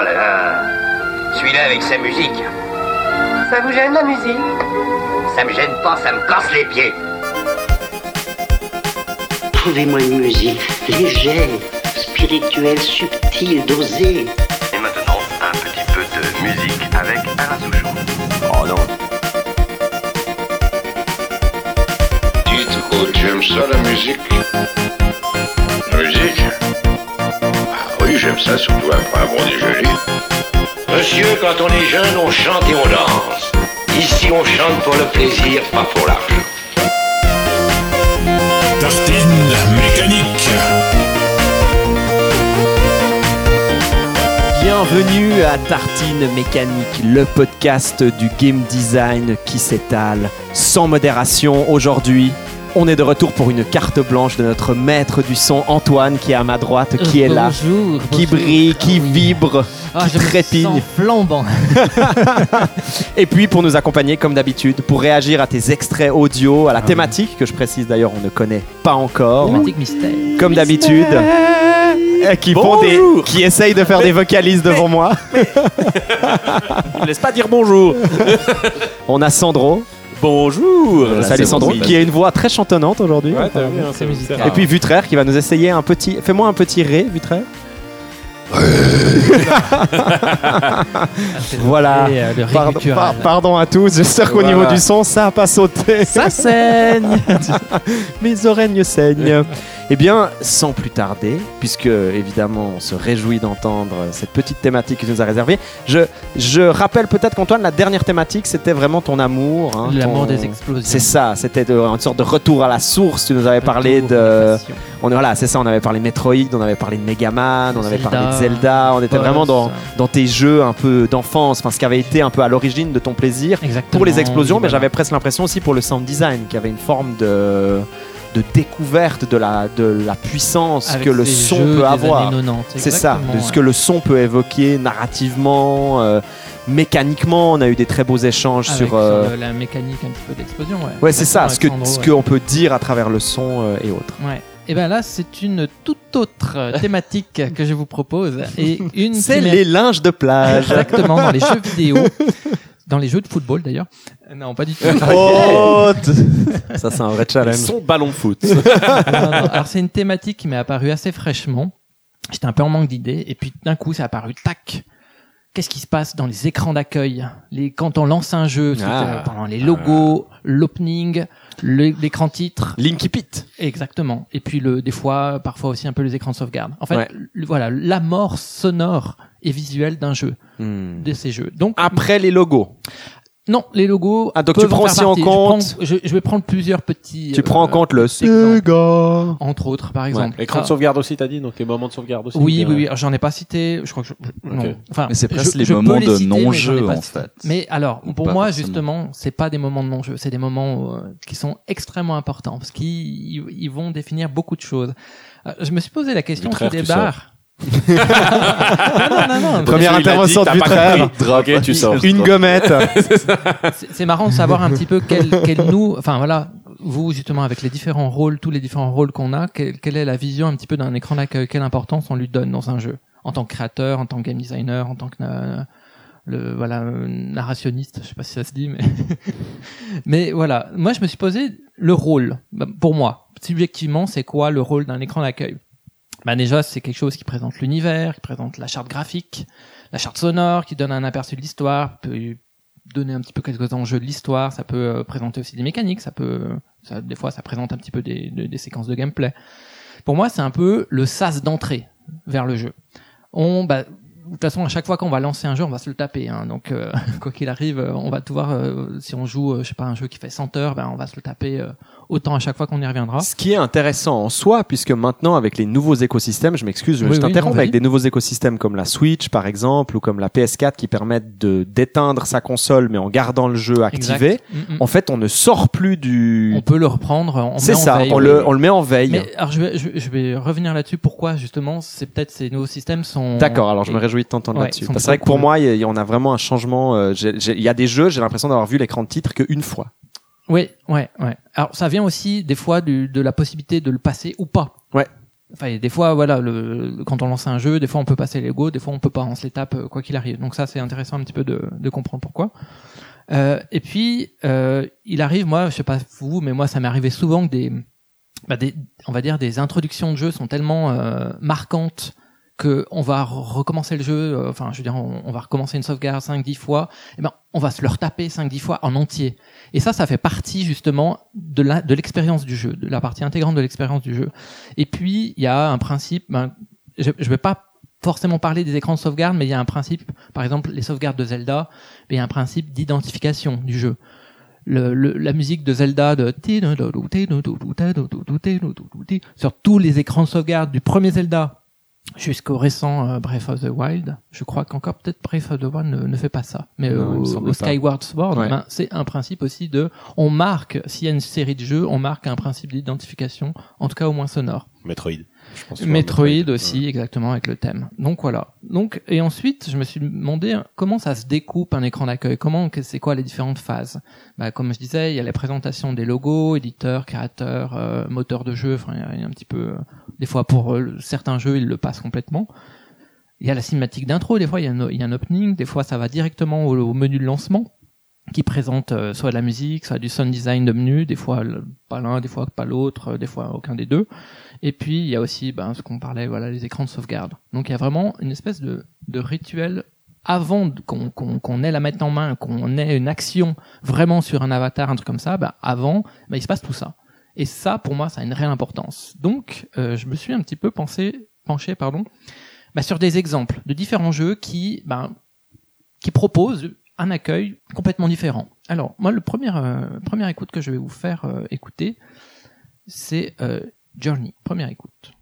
Oh là là. Celui-là avec sa musique. Ça vous gêne la musique? Ça me gêne pas, ça me casse les pieds. Trouvez-moi une musique légère, spirituelle, subtile, dosée. Et maintenant, un petit peu de musique avec Alain Souchon. Oh non. Dites, oh, j'aime ça la musique. Musique? J'aime ça, surtout après un bon déjeuner. Monsieur, quand on est jeune, on chante et on danse. Ici, on chante pour le plaisir, pas pour l'argent. Tartine mécanique. Bienvenue à Tartine Mécanique, le podcast du game design qui s'étale sans modération. Aujourd'hui, on est de retour pour une carte blanche de notre maître du son Antoine qui est à ma droite, qui est là, Bonjour, qui bonjour. brille, qui vibre, Ah, qui je me trépigne. sens flambant. Et puis pour nous accompagner comme d'habitude, pour réagir à tes extraits audio, à la thématique que je précise d'ailleurs on ne connaît pas encore. Thématique mystère. Comme d'habitude. euh, Qui, font des, Bonjour. qui essayent de faire des vocalises devant moi. Ne laisse pas dire bonjour. On a Sandro. Bonjour. Salut Sandro, qui a une voix très chantonnante aujourd'hui. Ouais, t'as vu, hein, C'est c'est musical. Et puis Vutraire qui va nous essayer un petit. Fais-moi un petit ré, Vutraire. Voilà. Euh, Pardon, rituel. par- pardon à tous, j'espère qu'au Voilà. niveau du son, ça a pas sauté. Ça saigne. Mes oreilles saignent. Eh bien, sans plus tarder, puisque évidemment on se réjouit d'entendre cette petite thématique que tu nous as réservée, je, je rappelle peut-être qu'Antoine, la dernière thématique, c'était vraiment ton amour. hein, L'amour ton- des explosions. C'est ça, c'était de- une sorte de retour à la source. Tu nous avais parlé de. On, voilà, c'est ça, on avait parlé de Metroid, on avait parlé de Megaman, on avait Zelda, parlé de Zelda, on était Boss. vraiment dans, dans tes jeux un peu d'enfance, enfin ce qui avait été un peu à l'origine de ton plaisir Exactement. pour les explosions, mais Voilà. j'avais presque l'impression aussi pour le sound design, qui avait une forme de, de découverte de la, de la puissance Avec que le son jeux peut avoir. années 90, C'est ça, de ce ouais. que le son peut évoquer narrativement, euh, mécaniquement. On a eu des très beaux échanges Avec sur. euh, le- la mécanique un petit peu d'explosion. Ouais, Ouais, c'est ça, ce qu'on peut dire à travers le son euh, et autres. ouais. Ouais. Et ben là, c'est une toute autre euh, thématique que je vous propose et une C'est les linges de plage. exactement dans les jeux vidéo, dans les jeux de football d'ailleurs. Non, pas du tout. Oh, ça c'est un vrai challenge. Son ballon foot. Non, non, non. Alors c'est une thématique qui m'est apparue assez fraîchement. J'étais un peu en manque d'idées et puis d'un coup c'est apparu tac. Qu'est-ce qui se passe dans les écrans d'accueil? Les, Quand on lance un jeu, Ah. euh, pendant les logos, l'opening, l'écran titre, Linky Pit. exactement. Et puis le, des fois, parfois aussi un peu les écrans de sauvegarde. En fait, Ouais. le- voilà, l'amorce sonore et visuelle d'un jeu, Hmm. de ces jeux. Donc Après les logos. Non, les logos. Ah, donc tu prends aussi en partie. Je compte- prends- Je, je vais prendre plusieurs petits. Tu prends en euh, compte le. Sega. Entre autres, par exemple. L'écran de Ah. sauvegarde aussi, t'as dit, donc les moments de sauvegarde aussi. Oui, oui, oui. J'en ai pas cité. Je crois que je, je- non. Ok. Enfin, Mais c'est presque je- les moments les de non-jeu, pas en fait. Mais alors, Ou pour pas moi, forcément. justement, c'est pas des moments de non-jeu, c'est des moments euh, qui sont extrêmement importants parce qu'ils ils, ils vont définir beaucoup de choses. Euh, je me suis posé la question tu débarre. Non, non, non, non. Première Il a dit, intervention compris. Ok, tu sors. Une gommette. C'est- C'est marrant de savoir un petit peu quel, quel nous, enfin voilà, vous justement avec les différents rôles, tous les différents rôles qu'on a, quelle, quelle est la vision un petit peu d'un écran d'accueil, quelle importance on lui donne dans un jeu, en tant que créateur, en tant que game designer, en tant que euh, le voilà euh, narrationniste, je sais pas si ça se dit, mais mais voilà, moi je me suis posé le rôle. Bah, Pour moi, subjectivement, c'est quoi le rôle d'un écran d'accueil? Déjà, c'est quelque chose qui présente l'univers, qui présente la charte graphique, la charte sonore, qui donne un aperçu de l'histoire, peut donner un petit peu quelques enjeux de l'histoire, ça peut euh, présenter aussi des mécaniques, ça peut, ça, des fois, ça présente un petit peu des, des, séquences de gameplay. Pour moi, c'est un peu le sas d'entrée vers le jeu. On, bah, de toute façon, à chaque fois qu'on va lancer un jeu, on va se le taper. Hein. Donc, euh, quoi qu'il arrive, euh, on va tout voir. si on joue, je sais pas, un jeu qui fait 100 heures, ben, on va se le taper autant à chaque fois qu'on y reviendra. Ce qui est intéressant en soi, puisque maintenant avec les nouveaux écosystèmes, je m'excuse, je, Oui, je t'interromps, avec des nouveaux écosystèmes comme la Switch par exemple, ou comme la PS4 qui permettent de d'éteindre sa console mais en gardant le jeu activé, Exact. En fait on ne sort plus du... On peut le reprendre. C'est ça, veille, on, le, on le met en veille. Mais alors je vais, je, je vais revenir là-dessus. Pourquoi justement c'est peut-être ces nouveaux systèmes sont. D'accord, alors je me réjouis de t'entendre Ouais, là-dessus. C'est vrai que pour cool. moi, il y a- on a vraiment un changement. euh, Il y a des jeux, j'ai l'impression d'avoir vu l'écran de titre qu'une fois. Oui, ouais, ouais. Alors ça vient aussi des fois du, de la possibilité de le passer ou pas. Ouais. Enfin, des fois, voilà, le, quand on lance un jeu, des fois on peut passer les go, des fois on peut pas, on se les tape euh, quoi qu'il arrive. Donc ça, c'est intéressant un petit peu de, de comprendre pourquoi. Euh, et puis, euh, il arrive, moi, je sais pas vous, mais moi, ça m'est arrivé souvent que des, bah, des, on va dire, des introductions de jeu sont tellement euh, marquantes que on va re- recommencer le jeu. euh, Enfin, je veux dire, on, va recommencer une sauvegarde 5-10 fois. Et ben, on va se le retaper 5-10 fois en entier. Et ça, ça fait partie justement de de l'expérience du jeu, de la partie intégrante de l'expérience du jeu. Et puis, il y a un principe. Ben, je, je vais pas forcément parler des écrans de sauvegarde, mais il y a un principe. Par exemple, les sauvegardes de Zelda, ben, il y a un principe d'identification du jeu. Le, le- la musique de Zelda de sur tous les écrans de sauvegarde du premier Zelda jusqu'au récent euh, Breath of the Wild. Je crois qu'encore peut-être Breath of the Wild ne, ne fait pas ça, mais Non, euh, au. Skyward Sword, Ouais. ben, c'est un principe aussi de, on marque s'il y a une série de jeux, on marque un principe d'identification, en tout cas au moins sonore. Metroid. Metroid aussi, exactement, avec le thème. Donc voilà. Donc et ensuite, je me suis demandé hein, comment ça se découpe un écran d'accueil? Comment, c'est quoi les différentes phases? Bah, Comme je disais, il y a la présentation des logos, éditeurs, créateurs, euh, moteurs de jeu. Enfin, il y a- un petit peu. euh, des fois, pour euh, certains jeux, ils le passent complètement. Il y a la cinématique d'intro. Des fois, il y, a un, il y a un opening. Des fois, ça va directement au, au menu de lancement qui présente soit de la musique, soit du sound design de menu, des fois pas l'un, des fois pas l'autre, des fois aucun des deux. Et puis il y a aussi ben, ce qu'on parlait, voilà, les écrans de sauvegarde. Donc il y a vraiment une espèce de, de rituel avant qu'on qu'on qu'on ait la mettre en main, qu'on ait une action vraiment sur un avatar, un truc comme ça. Ben, avant, ben, il se passe tout ça. Et ça, pour moi, ça a une réelle importance. Donc euh, je me suis un petit peu pensé, penché, pardon, ben, sur des exemples de différents jeux qui, ben, qui proposent un accueil complètement différent. Alors, moi, le premier, euh, première écoute que je vais vous faire euh, écouter, c'est euh, Journey. Première écoute.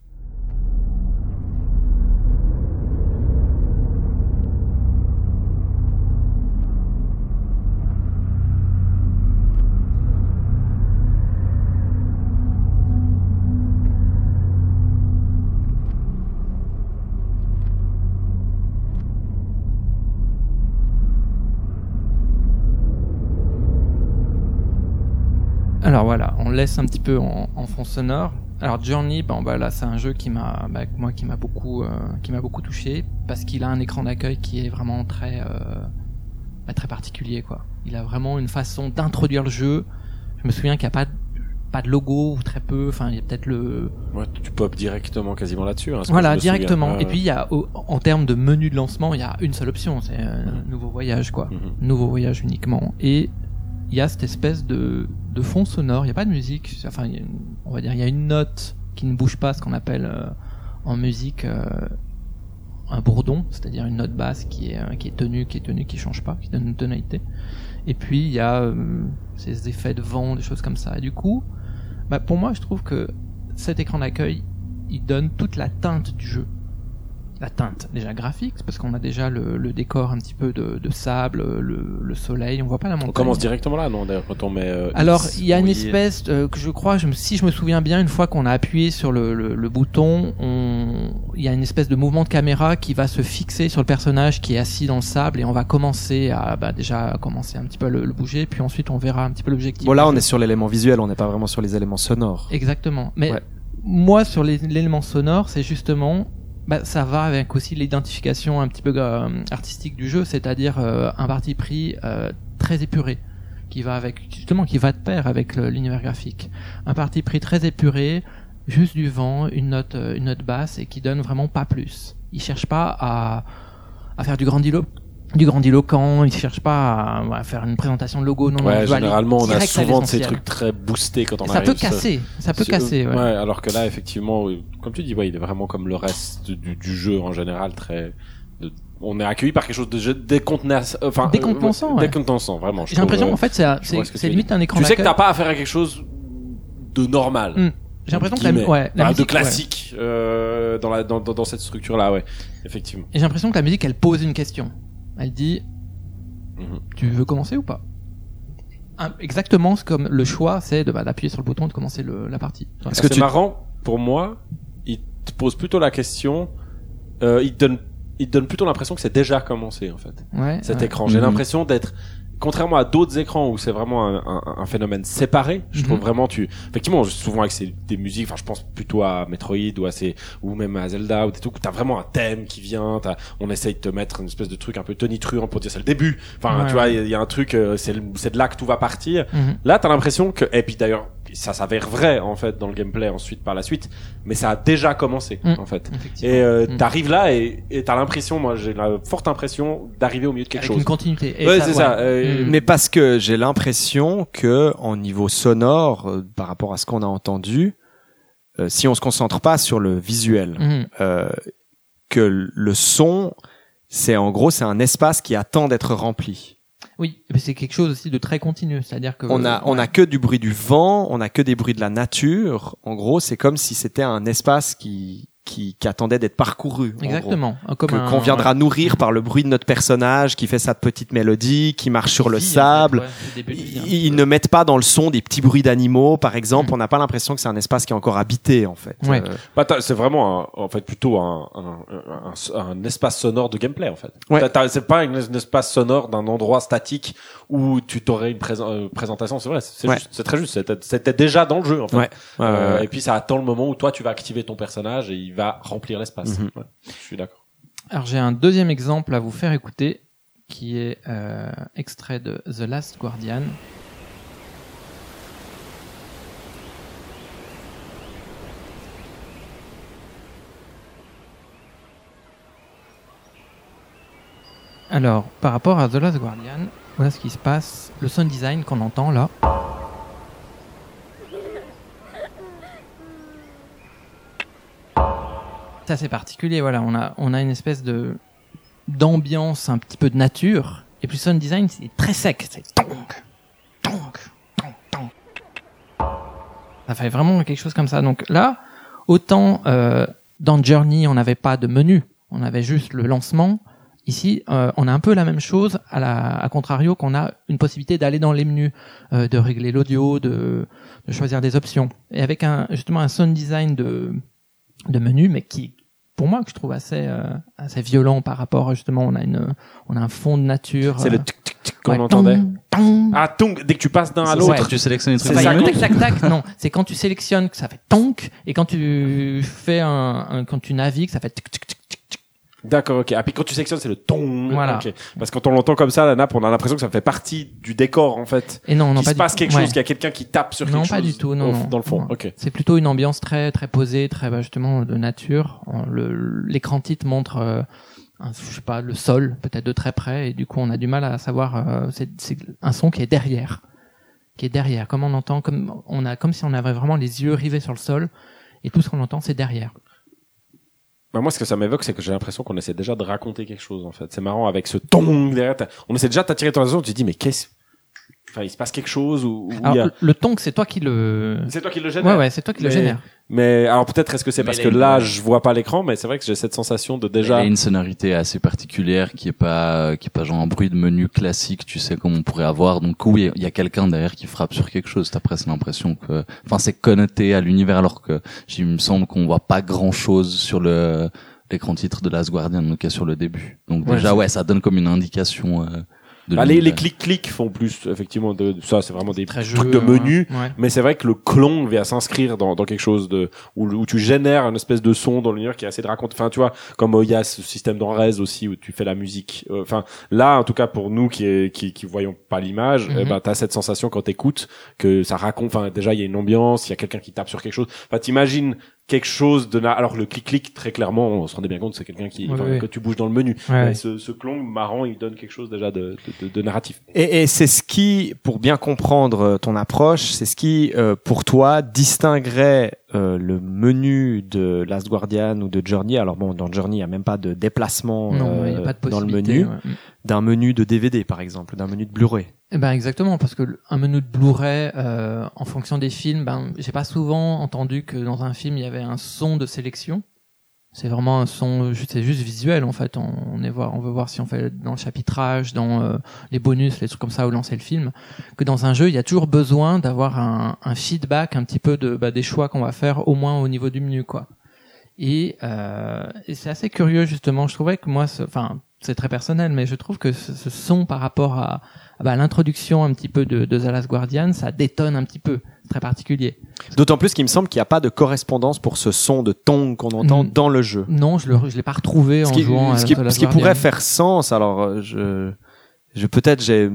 Alors voilà, on laisse un petit peu en, en fond sonore. Alors Journey, bon bah là c'est un jeu qui m'a, bah, moi qui m'a beaucoup, euh, qui m'a beaucoup touché parce qu'il a un écran d'accueil qui est vraiment très, euh, bah, très particulier quoi. Il a vraiment une façon d'introduire le jeu. Je me souviens qu'il n'y a pas, de- pas de logo ou très peu. Enfin il y a peut-être le, Ouais, tu pop directement quasiment là-dessus. hein, voilà souviens. directement. Et puis il y a, en termes de menu de lancement, il y a une seule option, c'est euh, nouveau voyage quoi Mhm. nouveau voyage uniquement. Et il y a cette espèce de, de fond sonore, il n'y a pas de musique, enfin, on va dire, il y a une note qui ne bouge pas, ce qu'on appelle euh, en musique euh, un bourdon, c'est-à-dire une note basse qui est, euh, qui est tenue, qui est tenue, qui change pas, qui donne une tonalité. Et puis il y a ces effets de vent, des choses comme ça. Et du coup, bah, pour moi, je trouve que cet écran d'accueil, il donne toute la teinte du jeu la teinte déjà graphique parce qu'on a déjà le, le décor un petit peu de, de sable le, le soleil on voit pas la montagne On commence directement là, non D'ailleurs, quand on met. euh, alors il y a une oui. espèce euh, que je crois je me- si je me souviens bien une fois qu'on a appuyé sur le, le, le bouton on il y a une espèce de mouvement de caméra qui va se fixer sur le personnage qui est assis dans le sable et on va commencer à bah, déjà à commencer un petit peu à le, le bouger puis ensuite on verra un petit peu l'objectif Bon là on est sur l'élément visuel, on n'est pas vraiment sur les éléments sonores. Exactement. Mais Ouais. moi, sur l'élément sonore, c'est justement, bah, ça va avec aussi l'identification un petit peu euh, artistique du jeu, c'est-à-dire euh, un parti pris euh, très épuré, qui va avec justement qui va de pair avec le- l'univers graphique. Un parti pris très épuré, juste du vent, une note, euh, une note basse et qui donne vraiment pas plus. Il cherche pas à, à faire du grandilo du grandiloquent, il cherche pas à, à faire une présentation de logo, non, Ouais, généralement, on a souvent de ces trucs très boostés quand on ça arrive. peut casser, ça peut casser, ouais. alors que là, effectivement, euh, comme tu dis, ouais, il est vraiment comme le reste du, du jeu en général, très. de- on est accueilli par quelque chose de jé- décontenancé, enfin, euh, Décontenançant, ouais. décontenançant, vraiment. J'ai l'impression, trouve, en fait, c'est limite un écran Tu sais que t'as pas affaire à quelque chose de normal. Hmm. J'ai l'impression que la, ouais, la musique, de classique euh, dans la dans, cette structure là, ouais, effectivement. j'ai l'impression que la musique, elle pose une question. Elle dit, Mhm. tu veux commencer ou pas? Un- Exactement, comme le choix, c'est de bah, d'appuyer sur le bouton et de commencer le, la partie. Est-ce C'est que tu marrant pour moi. Il te pose plutôt la question. Euh, il te donne il te donne plutôt l'impression que c'est déjà commencé en fait. Ouais. Cet ouais. écran. J'ai Mhm. l'impression d'être contrairement à d'autres écrans où c'est vraiment un, un- un phénomène séparé, je trouve Mhm. vraiment tu effectivement souvent avec ces, des musiques, enfin je pense plutôt à Metroid ou à ces ou même à Zelda ou des trucs où t'as vraiment un thème qui vient, t'as- on essaye de te mettre une espèce de truc un peu tonitruant pour dire c'est le début. Enfin Ouais, tu vois, il y, a- il y a un truc, euh, c'est de là que tout va partir. Mhm. Là, t'as l'impression que, et puis d'ailleurs, ça s'avère vrai en fait dans le gameplay ensuite par la suite, mais ça a déjà commencé Mm. en fait. Et euh, Mm. t'arrives là et et t'as l'impression, moi j'ai la forte impression d'arriver au milieu de quelque Avec chose. une continuité. Et Ouais, c'est ça, ouais. euh, Mm. Mais parce que j'ai l'impression que en niveau sonore, euh, par rapport à ce qu'on a entendu, euh, si on se concentre pas sur le visuel, Mhm. euh, que le son, c'est en gros c'est un espace qui attend d'être rempli. Oui, c'est quelque chose aussi de très continu, c'est-à-dire que On a on a que du bruit du vent, on a que des bruits de la nature. En gros, c'est comme si c'était un espace qui qui, qui attendait d'être parcouru. exactement comme Que- un- qu'on viendra nourrir par le bruit de notre personnage qui fait sa petite mélodie, qui marche sur le Vie, en fait, sable. ouais. Ils, ils ne mettent pas dans le son des petits bruits d'animaux, par exemple. On n'a pas l'impression que c'est un espace qui est encore habité, en fait. Ouais. Euh, Bah, t'as- c'est vraiment un- en fait plutôt un, un, un, un- un espace sonore de gameplay en fait. Ouais. T'as- t'as- C'est pas un espace sonore d'un endroit statique où tu t'aurais une euh, présentation. C'est vrai, c'est Ouais. juste- c'est très juste. C'était- C'était déjà dans le jeu en fait. Ouais. Euh, Ouais. Et puis ça attend le moment où toi tu vas activer ton personnage et il va remplir l'espace. Mhm. Ouais, je suis d'accord. Alors j'ai un deuxième exemple à vous faire écouter, qui est euh, extrait de The Last Guardian. Alors, par rapport à The Last Guardian, voilà ce qui se passe. Le sound design qu'on entend là. C'est assez particulier, voilà. On a, on a une espèce de d'ambiance, un petit peu de nature. Et puis sound design, c'est très sec. C'est tonk, tonk, tonk, tonk. Ça fait vraiment quelque chose comme ça. Donc là, autant euh, dans Journey, on n'avait pas de menu, on avait juste le lancement. Ici, euh, on a un peu la même chose, à, la, à contrario qu'on a une possibilité d'aller dans les menus, euh, de régler l'audio, de, de choisir des options. Et avec un justement un sound design de, de menu, mais qui, pour moi, que je trouve assez, euh, assez violent par rapport justement, on a une, on a un fond de nature. C'est euh, le tic tic tic qu'on ouais, entendait. tong, tong. Ah tonk dès que tu passes d'un à l'autre. tu sélectionnes les C'est trucs pas tac tac tac, non. C'est quand tu sélectionnes que ça fait tonk, et quand tu fais un, un- quand tu navigues, ça fait tic tic tic. D'accord, ok. Ah puis quand tu sectionnes, c'est le ton. Voilà. Parce que quand on l'entend comme ça, la nappe, on a l'impression que ça fait partie du décor en fait. Et non, non, Qu'il pas se passe quelque Ouais. chose, qu'il y a quelqu'un qui tape sur Non, quelque pas chose. du tout, non, au- non. Dans le fond. Non. Ok. C'est plutôt une ambiance très très posée, très bah, justement de nature. L'écran titre montre, euh, un, je sais pas, le sol peut-être de très près, et du coup on a du mal à savoir. euh, c'est c'est un son qui est derrière, qui est derrière. Comme on entend, comme on a, comme si on avait vraiment les yeux rivés sur le sol, et tout ce qu'on entend c'est derrière. Bah moi, ce que ça m'évoque, c'est que j'ai l'impression qu'on essaie déjà de raconter quelque chose, en fait. C'est marrant avec ce ton derrière. On essaie déjà de t'attirer ton attention. Tu dis, mais qu'est-ce, enfin, il se passe quelque chose ou, y a- le- le tonk, c'est toi qui le. C'est toi qui le génère. Ouais ouais, c'est toi qui le génère. Mais alors peut-être est-ce que c'est parce que une- là, je vois pas l'écran, mais c'est vrai que j'ai cette sensation de Il déjà. a une sonorité assez particulière qui est pas qui est pas genre un bruit de menu classique, tu sais comme on pourrait avoir. Donc oui, il y a quelqu'un derrière qui frappe sur quelque chose. T'as presque l'impression que, enfin, c'est connoté à l'univers, alors que il me semble qu'on voit pas grand chose sur le l'écran titre de Last Guardian, en tout cas sur le début. Donc Ouais, déjà, c'est- ouais, ça donne comme une indication. Euh, Bah, les, les clics-clics font plus, effectivement, de, de- ça, c'est vraiment des Très trucs jeu, de menu. ouais. Mais c'est vrai que le clong vient s'inscrire dans, dans quelque chose de où, où tu génères une espèce de son dans l'univers qui est assez de raconter. Enfin, tu vois, comme euh, il y a ce système d'enrez aussi où tu fais la musique. Euh, Enfin, là, en tout cas pour nous qui est- qui, qui voyons pas l'image, eh ben t'as cette sensation quand t'écoutes que ça raconte. Enfin, déjà il y a une ambiance, il y a quelqu'un qui tape sur quelque chose. Enfin, t'imagines quelque chose de na- alors le clic-clic très clairement, on se rendait bien compte, c'est quelqu'un qui que tu bouges dans le menu. Ouais. Mais ce, ce clong marrant, il donne quelque chose déjà de, de, de, de narratif. Et, et c'est ce qui, pour bien comprendre euh, ton approche, c'est ce qui, euh, pour toi, distinguerait euh, le menu de Last Guardian ou de Journey. Alors bon, dans Journey, il n'y a même pas de déplacement Non, euh, pas de dans le menu, ouais. d'un menu de DVD par exemple, d'un menu de Blu-ray. Eh ben exactement parce que un menu de Blu-ray euh, en fonction des films, ben j'ai pas souvent entendu que dans un film il y avait un son de sélection. C'est vraiment un son, c'est juste visuel en fait. On, est voir, on veut voir si on fait dans le chapitrage, dans euh, les bonus, les trucs comme ça où lancer le film. Que dans un jeu, il y a toujours besoin d'avoir un, un feedback un petit peu de bah, des choix qu'on va faire au moins au niveau du menu quoi. Et, euh, et c'est assez curieux justement. Je trouvais que moi, enfin c'est très personnel, mais je trouve que ce, ce son par rapport à, à, bah, l'introduction un petit peu de, de The Last Guardian, ça détonne un petit peu. C'est très particulier. D'autant plus qu'il me semble qu'il n'y a pas de correspondance pour ce son de tong qu'on entend Mm. dans le jeu. Non, je je l'ai pas retrouvé Ce en qui, jouant à ce qui, The Last ce qui pourrait faire sens, alors euh, je, je peut-être j'ai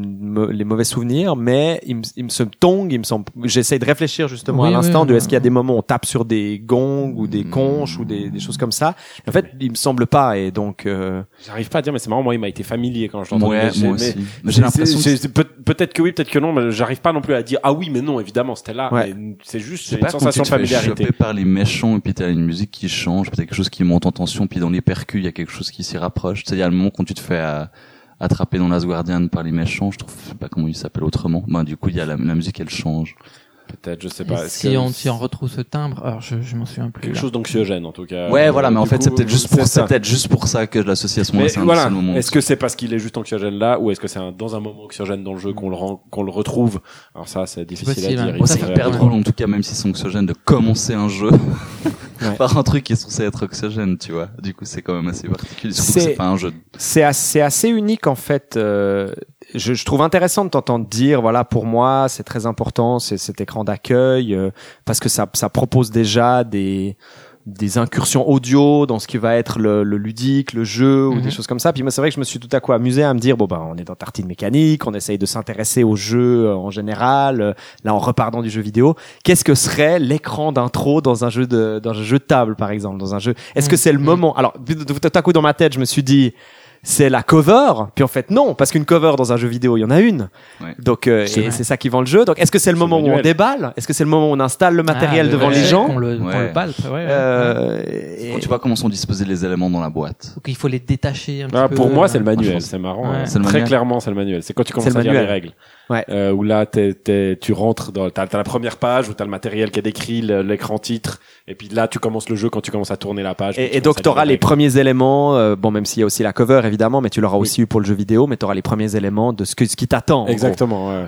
les mauvais souvenirs, mais il me, il me se tong, il me semble. J'essaie de réfléchir justement Oui, à l'instant oui, de est-ce qu'il y a des moments où on tape sur des gongs ou des conches ou des, des choses comme ça. En fait, il me semble pas et donc. euh, J'arrive pas à dire, mais c'est marrant, moi, il m'a été familier quand je l'entends. Ouais, moi mais aussi. J'ai l'impression peut-être que oui, peut-être que non, mais j'arrive pas non plus à dire, ah oui, mais non, évidemment, c'était là. Ouais. C'est juste, une sensation tu de te fais familiarité. choper par les méchants et puis t'as une musique qui change, puis t'as quelque chose qui monte en tension, puis dans les percus il y a quelque chose qui s'y rapproche. Tu sais, il y a le moment quand tu te fais euh, attraper dans Last Guardian par les méchants, je trouve, je sais pas comment il s'appelle autrement. Ben du coup il y a la, la musique elle change. Peut-être, je sais pas. Si que on, si on retrouve ce timbre, alors je, je m'en souviens plus. quelque là. chose d'anxiogène, en tout cas. ouais Euh, voilà, mais en fait c'est peut-être juste pour ça. peut-être juste pour ça que je l'associe à ce moment-là. Voilà. moment. Est-ce que c'est parce qu'il est juste anxiogène là, ou est-ce que c'est un- dans un moment anxiogène dans le jeu qu'on le rend, qu'on le retrouve? Alors ça, c'est difficile possible, à hein. dire. C'est faudrait- hyper drôle en tout cas, même si c'est anxiogène, de commencer un jeu par un truc qui est censé être anxiogène, tu vois. Du coup, c'est quand même assez particulier. Surtout que C'est- c'est pas un jeu. c'est assez, assez unique en fait. euh, je, je trouve intéressant de t'entendre dire, voilà, pour moi, c'est très important, c'est cet écran d'accueil, euh, parce que ça, ça propose déjà des des incursions audio dans ce qui va être le, le ludique, le jeu ou Mhm. des choses comme ça. Puis moi, c'est vrai que je me suis tout à coup amusé à me dire bon bah on est dans Tartine mécanique, on essaye de s'intéresser au jeu euh, en général. euh, Là, en repartant du jeu vidéo, qu'est-ce que serait l'écran d'intro dans un jeu de dans un jeu de table par exemple, dans un jeu? Est-ce que Mhm. c'est le moment? Alors tout à coup dans ma tête, je me suis dit c'est la cover, puis en fait non, parce qu'une cover dans un jeu vidéo, il y en a une. Ouais. Donc euh, C'est et vrai. c'est ça qui vend le jeu. Donc est-ce que c'est le C'est moment où on déballe? Est-ce que c'est le moment où on installe le matériel Ah, devant le les gens? qu'on le, qu'on Ouais. le balle, ouais, ouais, ouais. Euh, et- Quand tu vois comment sont disposés les éléments dans la boîte. Donc il faut les détacher un Ah, petit peu. pour moi, c'est le manuel. C'est marrant. Ouais. hein. C'est le Très manuel. clairement, c'est le manuel. C'est quand tu commences à lire les règles. Ouais. Euh, où là, t'es, t'es- tu rentres dans, t'as, t'as la première page où t'as le matériel qui est décrit, l'écran titre, et puis là, tu commences le jeu quand tu commences à tourner la page. Et, et donc à tu auras lire les premiers éléments, euh, bon même s'il y a aussi la cover évidemment, mais tu l'auras aussi eu pour le jeu vidéo, mais tu auras les premiers éléments de ce, que, ce qui t'attend. Exactement. Ouais.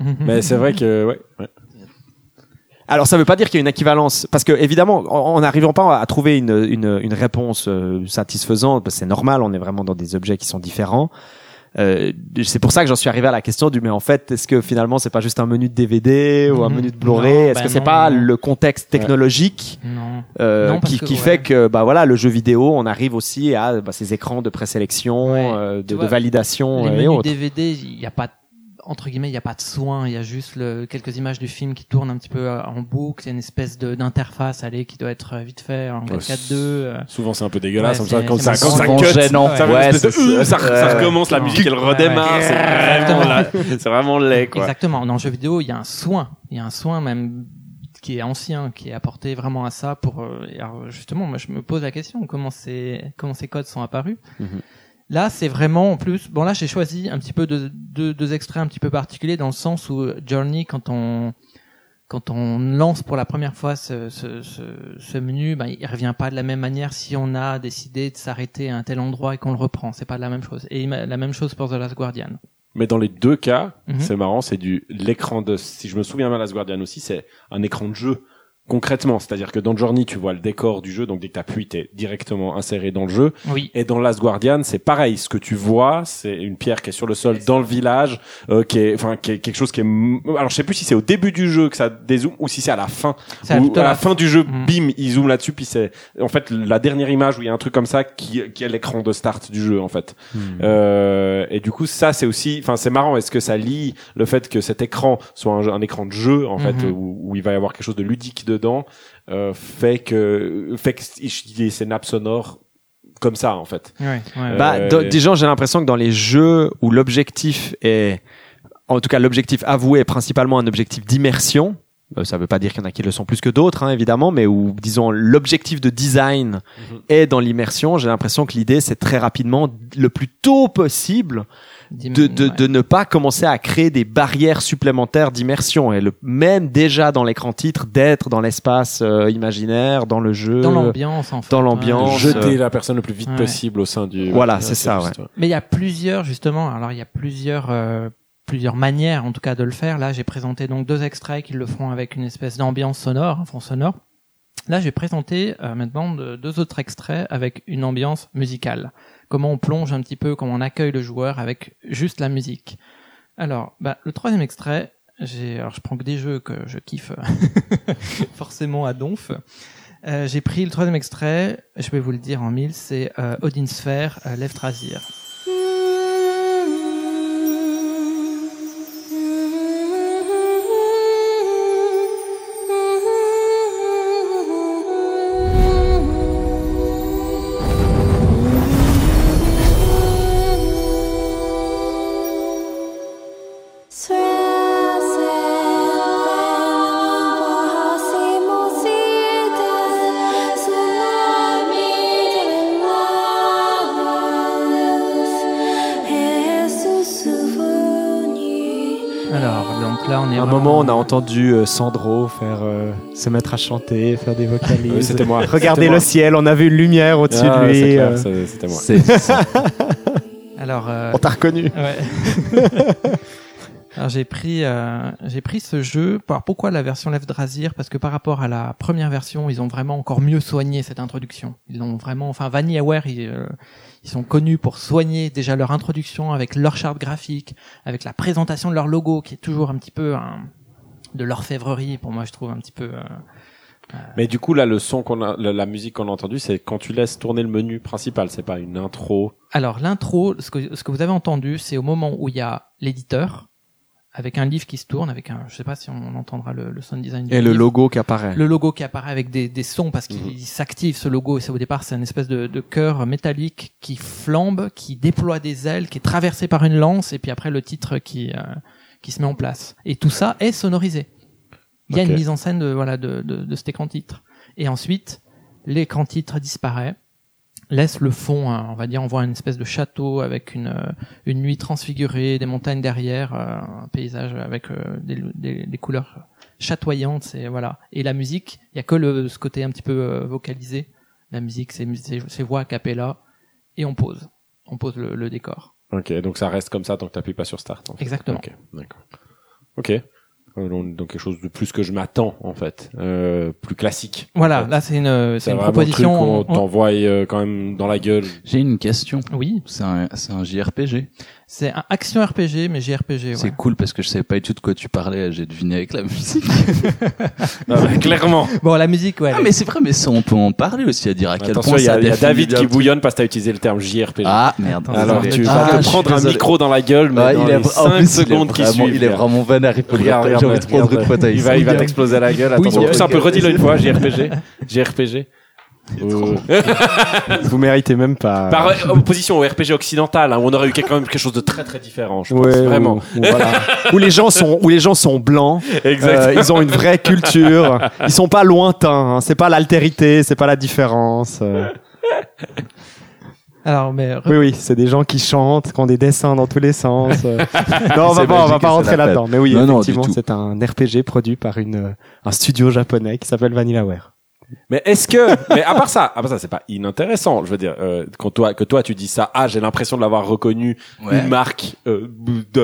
Mais c'est vrai que, ouais. ouais. Alors ça veut pas dire qu'il y a une équivalence, parce que évidemment, en n'arrivant pas à trouver une, une, une réponse euh, satisfaisante, parce que c'est normal, on est vraiment dans des objets qui sont différents. Euh, c'est pour ça que j'en suis arrivé à la question du mais en fait est-ce que finalement c'est pas juste un menu de DVD ou un Mhm. menu de Blu-ray? Est-ce bah que c'est pas le contexte technologique Non. euh, Non, qui, que, qui ouais. fait que bah voilà le jeu vidéo on arrive aussi à bah, ces écrans de présélection Ouais. euh, de, de validation les euh, et menus autres DVD, il n'y a pas entre guillemets, il n'y a pas de soin, il y a juste le, quelques images du film qui tournent un petit peu euh, en boucle, il y a une espèce de d'interface allez qui doit être euh, vite fait en Ouais, 4-4-2. euh. Souvent, c'est un peu dégueulasse. Ouais, comme ça, c'est- quand c'est ça, quand ça cut, gênant. ça, euh, recommence, la musique, elle redémarre. ouais. C'est vraiment, laid, quoi. Exactement. Dans le jeu vidéo, il y a un soin, il y a un soin même qui est ancien, qui est apporté vraiment à ça pour. euh, alors, justement, moi, je me pose la question comment ces comment ces codes sont apparus? Mhm. Là, c'est vraiment en plus. Bon, là, j'ai choisi un petit peu de deux, deux extraits un petit peu particuliers dans le sens où Journey, quand on quand on lance pour la première fois ce, ce, ce, ce menu, ben, il revient pas de la même manière si on a décidé de s'arrêter à un tel endroit et qu'on le reprend. C'est pas la même chose. Et la même chose pour The Last Guardian. Mais dans les deux cas, Mhm. c'est marrant, c'est du l'écran de si je me souviens bien Last Guardian aussi, c'est un écran de jeu concrètement, c'est-à-dire que dans Journey, tu vois le décor du jeu, donc dès que t'appuies, t'es directement inséré dans le jeu. Oui. Et dans Last Guardian, c'est pareil. Ce que tu vois, c'est une pierre qui est sur le sol dans le village, euh, qui est, enfin, qui est quelque chose qui est. Alors, je sais plus si c'est au début du jeu que ça dézoome ou si c'est à la fin. Ou à la fin du jeu, Mhm. bim, il zoome là-dessus, puis c'est en fait la dernière image où il y a un truc comme ça qui, qui est l'écran de start du jeu en fait. Euh, et du coup, ça c'est aussi, enfin, c'est marrant. Est-ce que ça lie le fait que cet écran soit un, écran de jeu en fait Mhm. où, où il va y avoir quelque chose de ludique dedans, euh, fait que fait que il y ait ces nappes sonores comme ça en fait. Ouais, ouais. Euh, Bah, dans- déjà, j'ai l'impression que dans les jeux où l'objectif est, en tout cas, l'objectif avoué est principalement un objectif d'immersion. euh, Ça veut pas dire qu'il y en a qui le sont plus que d'autres, hein, évidemment, mais où, disons, l'objectif de design est dans l'immersion. J'ai l'impression que l'idée, c'est très rapidement, le plus tôt possible, de, de, Ouais. de ne pas commencer à créer des barrières supplémentaires d'immersion. Et le, même déjà dans l'écran titre, d'être dans l'espace euh, imaginaire, dans le jeu. dans l'ambiance en fait. dans Ouais. l'ambiance. jeter la personne le plus vite Ouais. possible au sein du. Voilà, Ouais, c'est ça, juste, Mais il y a plusieurs justement. Alors il y a plusieurs euh, plusieurs manières en tout cas de le faire. Là j'ai présenté donc deux extraits qui le feront avec une espèce d'ambiance sonore, un fond sonore. Là j'ai présenté euh, maintenant de- deux autres extraits avec une ambiance musicale. Comment on plonge un petit peu, comment on accueille le joueur avec juste la musique. Alors, bah, le troisième extrait, alors je prends que des jeux que je kiffe forcément à donf. Euh, j'ai pris le troisième extrait, je vais vous le dire en mille, c'est euh, Odin Sphere, euh, moment, on a entendu euh, Sandro faire euh, se mettre à chanter, faire des vocalises. Oui, c'était moi. Regarder le moi. ciel, on avait une lumière au-dessus Ah, de lui. clair, euh, c'était moi. C'est ça. Alors, euh, On t'a reconnu. Ouais. Alors j'ai pris euh, j'ai pris ce jeu. Alors, pourquoi la version Left Drasir Parce que par rapport à la première version, ils ont vraiment encore mieux soigné cette introduction. Ils l'ont vraiment. Enfin, VanillaWare, ils, euh, ils sont connus pour soigner déjà leur introduction avec leur charte graphique, avec la présentation de leur logo, qui est toujours un petit peu un, de l'orfèvrerie. Pour moi, je trouve un petit peu. euh, Mais du coup, là, le son qu'on a, la, la musique qu'on a entendue, c'est quand tu laisses tourner le menu principal. C'est pas une intro. Alors l'intro, ce que, ce que vous avez entendu, c'est au moment où il y a l'éditeur avec un livre qui se tourne, avec un, je sais pas si on entendra le, le sound design. du Et le logo qui apparaît. Le logo qui apparaît avec des, des sons parce qu'il Mhm. s'active ce logo. Et c'est au départ, c'est une espèce de, de cœur métallique qui flambe, qui déploie des ailes, qui est traversé par une lance, et puis après le titre qui euh, qui se met en place. Et tout ça est sonorisé. Il y a une mise en scène de voilà de, de, de cet écran titre. Et ensuite, l'écran titre disparaît, laisse le fond, hein, on va dire, on voit une espèce de château avec une euh, une nuit transfigurée, des montagnes derrière, euh, un paysage avec euh, des, des, des couleurs chatoyantes, c'est voilà. Et la musique, il y a que le ce côté un petit peu euh, vocalisé. La musique, c'est c'est c'est voix a cappella et on pose, on pose le, le décor. Ok, donc ça reste comme ça tant que t'appuies pas sur Start. En fait. Exactement. Ok, d'accord. Ok. Euh, Donc, donc quelque chose de plus que je m'attends en fait, euh, plus classique. Voilà, En fait. là c'est une c'est une proposition. Truc on- qu'on t'envoie euh, quand même dans la gueule. J'ai une question. Oui, C'est un, c'est un JRPG. C'est un action RPG, mais JRPG. C'est Ouais. cool parce que je savais pas du tout de quoi tu parlais. J'ai deviné avec la musique. Ah, bah, clairement. Bon, la musique, ouais. ah, mais c'est vrai, mais ça, on peut en parler aussi à dire à quel Attention, point il y a, ça il y a définit David qui bouillonne parce que t'as utilisé le terme JRPG. Ah, merde. Alors tu Ah, vas je te suis prendre un micro dans la gueule, mais Ah, dans il est, les en 5 plus, il est secondes qui vraiment, suivent. il est vraiment vénère. Il faut le Regarde, J'ai envie de prendre une fauteuil. Il va, il va t'exploser la gueule. Oui, Attention, il y a- pousse un peu, redis-le une fois, JRPG. JRPG. Euh, Vous méritez même pas. Par euh, opposition au RPG occidental, hein, où on aurait eu quand même quelque chose de très très différent, je pense. Ouais, Vraiment. Où, où voilà. où les gens sont où les gens sont blancs. Exact. Euh, ils ont une vraie culture. Ils sont pas lointains. hein. C'est pas l'altérité, c'est pas la différence. euh. Alors, mais Oui, oui, c'est des gens qui chantent, qui ont des dessins dans tous les sens. non, on va pas, on va pas rentrer là-dedans. Mais oui, Non, effectivement, c'est un RPG produit par une un studio japonais qui s'appelle VanillaWare. Mais est-ce que, mais à part ça, à part ça, c'est pas inintéressant. Je veux dire, euh, quand toi, que toi tu dis ça, ah, j'ai l'impression de l'avoir reconnu Ouais. une marque, euh,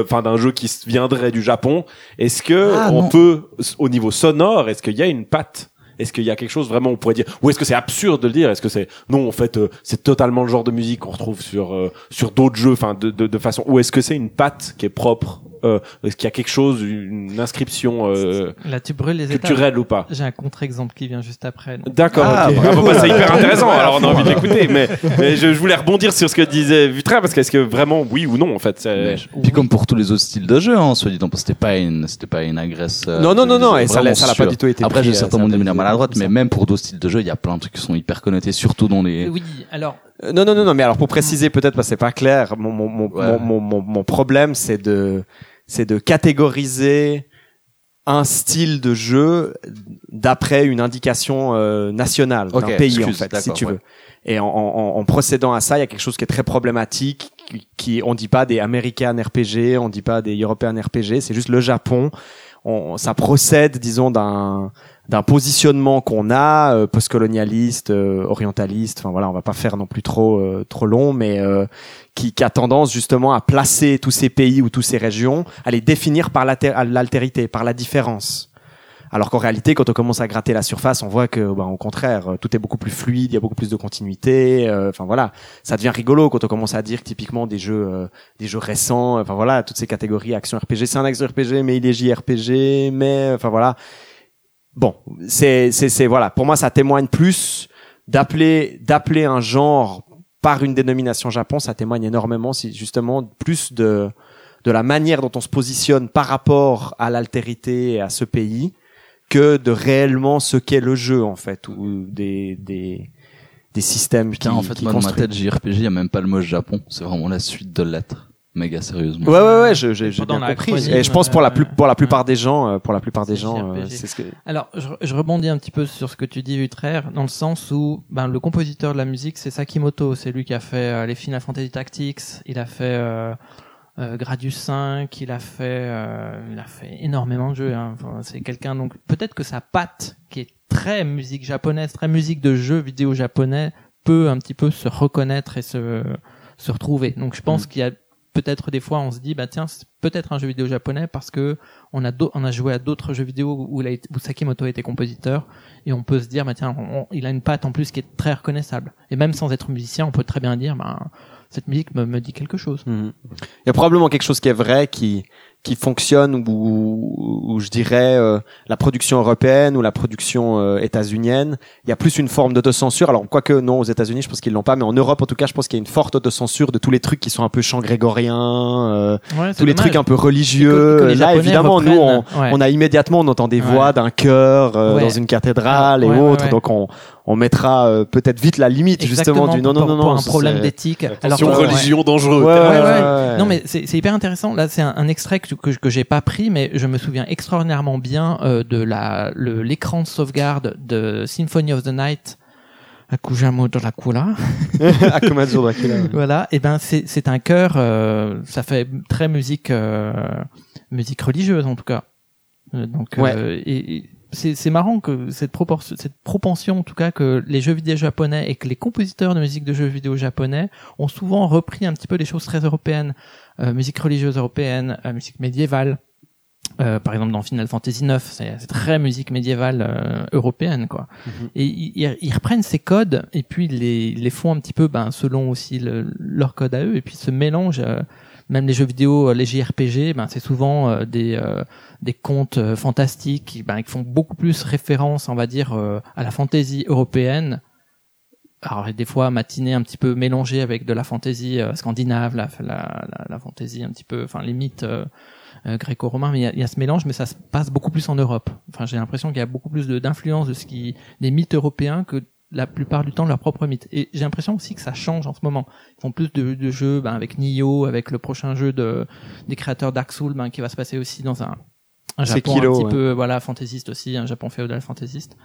enfin d'un jeu qui viendrait du Japon. Est-ce que Ah, on non. peut, au niveau sonore, est-ce qu'il y a une patte? Est-ce qu'il y a quelque chose vraiment on pourrait dire Ou est-ce que c'est absurde de le dire? Est-ce que c'est non en fait euh, c'est totalement le genre de musique qu'on retrouve sur euh, sur d'autres jeux, enfin de, de de façon. Ou est-ce que c'est une patte qui est propre euh, Est-ce qu'il y a quelque chose, une inscription euh, là, tu brûles les étapes. culturelle ou pas? J'ai un contre-exemple qui vient juste après. donc. D'accord, Ah, ok. bravo. Ah, bon, bah, c'est hyper intéressant. Alors on a envie de l'écouter, mais, mais je, je voulais rebondir sur ce que disait Vutra parce qu'est-ce que vraiment oui ou non en fait. c'est-. Puis comme pour tous les autres styles de jeu, hein, soit dit en c'était pas une, c'était pas une agresse. euh, Non, non, non, non, et ça l'a- ça l'a pas du tout été Après, j'ai euh, certainement de manière maladroite, mais même pour d'autres styles de jeu, il y a plein de trucs qui sont hyper connotés, surtout dans les. Oui, alors Non, non, non, non, mais alors pour préciser peut-être parce que c'est pas clair, mon, mon, mon, Ouais. mon, mon, problème c'est de, c'est de catégoriser un style de jeu d'après une indication euh, nationale d'un pays en fait, si tu ouais. veux. Et en, en, en procédant à ça, il y a quelque chose qui est très problématique, qui, qui on dit pas des American RPG, on dit pas des European RPG, c'est juste le Japon. On, ça procède, disons, d'un d'un positionnement qu'on a euh, postcolonialiste, euh, orientaliste. Enfin voilà, on va pas faire non plus trop euh, trop long, mais euh, qui, qui a tendance justement à placer tous ces pays ou toutes ces régions, à les définir par l'altérité, par la différence. Alors qu'en réalité, quand on commence à gratter la surface, on voit que, bah, au contraire, euh, tout est beaucoup plus fluide, il y a beaucoup plus de continuité. euh, Enfin voilà, ça devient rigolo quand on commence à dire que typiquement des jeux, euh, des jeux récents. Enfin voilà, toutes ces catégories action RPG, c'est un action RPG, mais il est JRPG, mais enfin voilà. Bon, c'est c'est c'est voilà. Pour moi, ça témoigne plus d'appeler d'appeler un genre par une dénomination Japon, ça témoigne énormément, si justement plus de de la manière dont on se positionne par rapport à l'altérité et à ce pays que de réellement ce qu'est le jeu en fait ou des des des systèmes Putain, qui, en fait, qui moi, dans ma tête, JRPG, il y a même pas le mot Japon. C'est vraiment la suite de lettres. Méga sérieusement. Ouais ouais ouais, je- j'ai j'ai bien compris. Et je pense pour la plus euh, pour la plupart des gens, euh, pour la plupart des c'est gens, euh, c'est ce que Alors, je, je rebondis un petit peu sur ce que tu dis, Utrecht, dans le sens où ben, le compositeur de la musique, c'est Sakimoto. C'est lui qui a fait euh, les Final Fantasy Tactics, il a fait euh, euh, Gradius 5, il a fait, euh, il a fait énormément de jeux. Hein. Enfin, c'est quelqu'un donc peut-être que sa patte, qui est très musique japonaise, très musique de jeux vidéo japonais, peut un petit peu se reconnaître et se se retrouver. Donc, je pense qu'il y a peut-être des fois on se dit bah tiens c'est peut-être un jeu vidéo japonais parce que on a joué à d'autres jeux vidéo où, Sakimoto été compositeur et on peut se dire bah tiens il a une patte en plus qui est très reconnaissable. Et même sans être musicien on peut très bien dire bah cette musique me, me dit quelque chose Mhm. Il y a probablement quelque chose qui est vrai, qui qui fonctionne ou, ou je dirais euh, la production européenne ou la production euh, états-unienne. Il y a plus une forme d'autocensure. Alors quoique non aux États-Unis, je pense qu'ils l'ont pas, mais en Europe en tout cas, je pense qu'il y a une forte autocensure de tous les trucs qui sont un peu chant grégorien, euh, Ouais, tous les dommage. trucs un peu que- religieux. que Là évidemment, nous on, ouais. on a immédiatement on entend des Ouais. voix d'un chœur euh, dans une cathédrale Ah, et ouais, autres, donc on on mettra euh, peut-être vite la limite justement du non non pour- non pour non un problème d'éthique Attention, Alors que- religion dangereux. Ouais, Ouais, ouais, ouais. ouais. Non mais c'est c'est hyper intéressant. Là c'est un, un extrait que que, que j'ai pas pris, mais je me souviens extraordinairement bien euh, de la le l'écran de sauvegarde de Symphony of the Night. Akujamo Dracula. Akumazu Dracula. Voilà. Et ben c'est c'est un chœur. euh, ça fait très musique euh, musique religieuse en tout cas. Euh, donc Ouais. euh, et, et c'est c'est marrant que cette proportion cette propension en tout cas que les jeux vidéo japonais et que les compositeurs de musique de jeux vidéo japonais ont souvent repris un petit peu des choses très européennes, euh, musique religieuse européenne, euh, musique médiévale. Euh, par exemple dans Final Fantasy IX, c'est très musique médiévale euh, européenne quoi. Et ils, ils- ils reprennent ces codes et puis ils les, ils les font un petit peu ben, selon aussi le, leur code à eux et puis ce mélange. Même les jeux vidéo, euh, les JRPG, ben c'est souvent euh, des euh, des contes fantastiques qui, ben, qui font beaucoup plus référence, on va dire, à la fantaisie européenne. Alors des fois matinée un petit peu mélangée avec de la fantaisie scandinave, la, la, la, la fantaisie un petit peu, enfin les mythes euh, gréco-romains, mais il y a, y a ce mélange, mais ça se passe beaucoup plus en Europe. Enfin j'ai l'impression qu'il y a beaucoup plus de- d'influence de ce qui des mythes européens que la plupart du temps leurs propres mythes. Et j'ai l'impression aussi que ça change en ce moment. Ils font plus de, de jeux ben, avec Nioh, avec le prochain jeu de des créateurs Dark Souls ben, qui va se passer aussi dans un, un Japon un petit ouais. peu voilà fantaisiste aussi, un Japon féodal fantaisiste.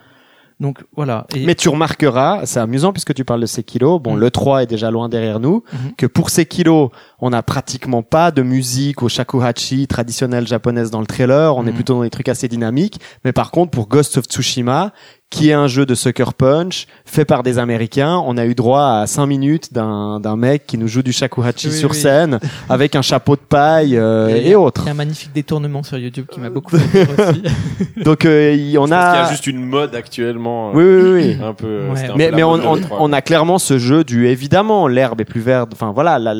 Donc voilà. Et Mais tu remarqueras, c'est amusant puisque tu parles de Sekiro, bon, Mm. le 3 est déjà loin derrière nous, Mhm. que pour Sekiro, on n'a pratiquement pas de musique au shakuhachi traditionnelle japonaise dans le trailer, on est Mm. plutôt dans des trucs assez dynamiques, mais par contre, pour Ghost of Tsushima, qui est un jeu de Sucker Punch, fait par des Américains, on a eu droit à 5 minutes d'un d'un mec qui nous joue du shakuhachi Oui, sur oui. scène, avec un chapeau de paille euh, y a- et autres. Il y a un magnifique détournement sur YouTube qui m'a beaucoup fait rire aussi. Donc, euh, il- on Je pense qu'il y a... a juste une mode actuellement. Oui, oui, oui. Un peu. euh, Ouais. c'était un mais peu mais on, on, l'E3. on a clairement ce jeu du évidemment l'herbe est plus verte enfin voilà la-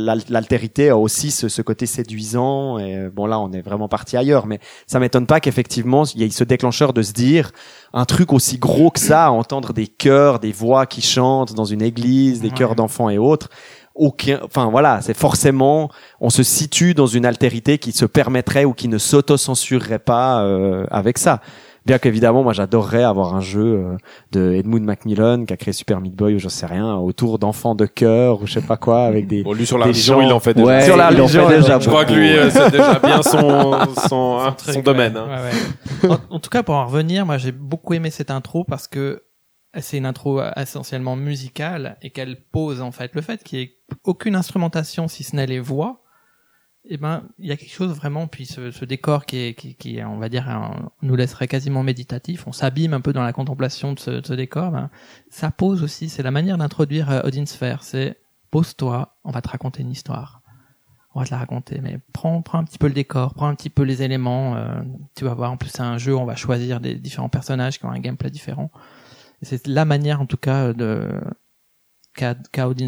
a aussi ce, ce côté séduisant et euh, bon là on est vraiment parti ailleurs mais ça m'étonne pas qu'effectivement il y ait ce déclencheur de se dire un truc aussi gros que ça entendre des chœurs des voix qui chantent dans une église des Ouais. chœurs d'enfants et autres aucun enfin voilà c'est forcément on se situe dans une altérité qui se permettrait ou qui ne s'auto-censurerait pas euh, avec ça Bien qu'évidemment, moi, j'adorerais avoir un jeu euh, de Edmund Macmillan qui a créé Super Meat Boy ou j'en sais rien, autour d'enfants de cœur ou je sais pas quoi, avec des. Bon, lui sur la religion, il en fait déjà. Ouais, Sur la religion, fait déjà Je crois que lui, euh, c'est déjà bien son, son, hein, truc, son domaine. ouais, hein. ouais, ouais. en, en tout cas, pour en revenir, moi j'ai beaucoup aimé cette intro parce que c'est une intro essentiellement musicale et qu'elle pose en fait le fait qu'il n'y ait aucune instrumentation si ce n'est les voix. Et ben, il y a quelque chose vraiment, puis ce, ce décor qui est, qui, qui on va dire, nous laisserait quasiment méditatif. On s'abîme un peu dans la contemplation de ce, de ce décor. Ben, ça pose aussi, c'est la manière d'introduire euh, Odin Sphere. C'est pose-toi, on va te raconter une histoire. on va te la raconter. Mais prends, prends un petit peu le décor, prends un petit peu les éléments. euh, tu vas voir. En plus, c'est un jeu. On va choisir des différents personnages qui ont un gameplay différent. C'est la manière, en tout cas, de qu'a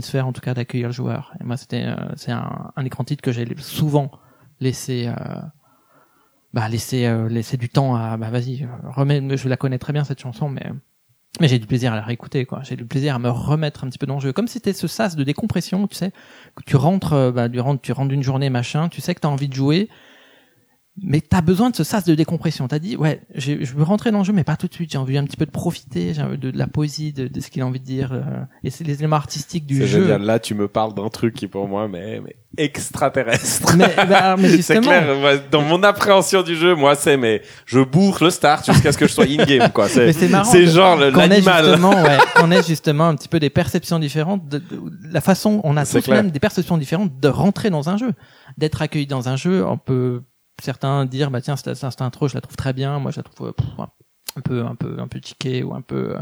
Sphere, en tout cas, d'accueillir le joueur. Et moi, c'était euh, c'est un, un écran titre que j'ai souvent laissé. Euh, bah laisser euh, du temps à bah vas-y euh, remets je la connais très bien cette chanson mais mais j'ai du plaisir à la réécouter quoi j'ai du plaisir à me remettre un petit peu dans le jeu comme c'était ce sas de décompression tu sais que tu rentres euh, bah durant tu rentres d'une journée machin tu sais que t'as envie de jouer mais t'as besoin de ce sas de décompression t'as dit ouais je veux rentrer dans le jeu mais pas tout de suite j'ai envie un petit peu de profiter j'ai envie de, de la poésie de, de ce qu'il a envie de dire euh, et c'est les éléments artistiques du jeu. Là, tu me parles d'un truc qui pour moi, mais, mais extraterrestre. mais, bah, mais c'est clair. moi, dans mon appréhension du jeu, moi, c'est mais je bourre le start jusqu'à ce que je sois in game, quoi. C'est, c'est genre l'animal. justement, ouais, qu'on ait justement un petit peu des perceptions différentes, de, la façon, on a tous clair. même des perceptions différentes de rentrer dans un jeu, d'être accueilli dans un jeu. On peut certains dire, bah tiens, cette, cette intro, je la trouve très bien, moi je la trouve euh, pff, un peu, un peu, un peu checké ou un peu, euh,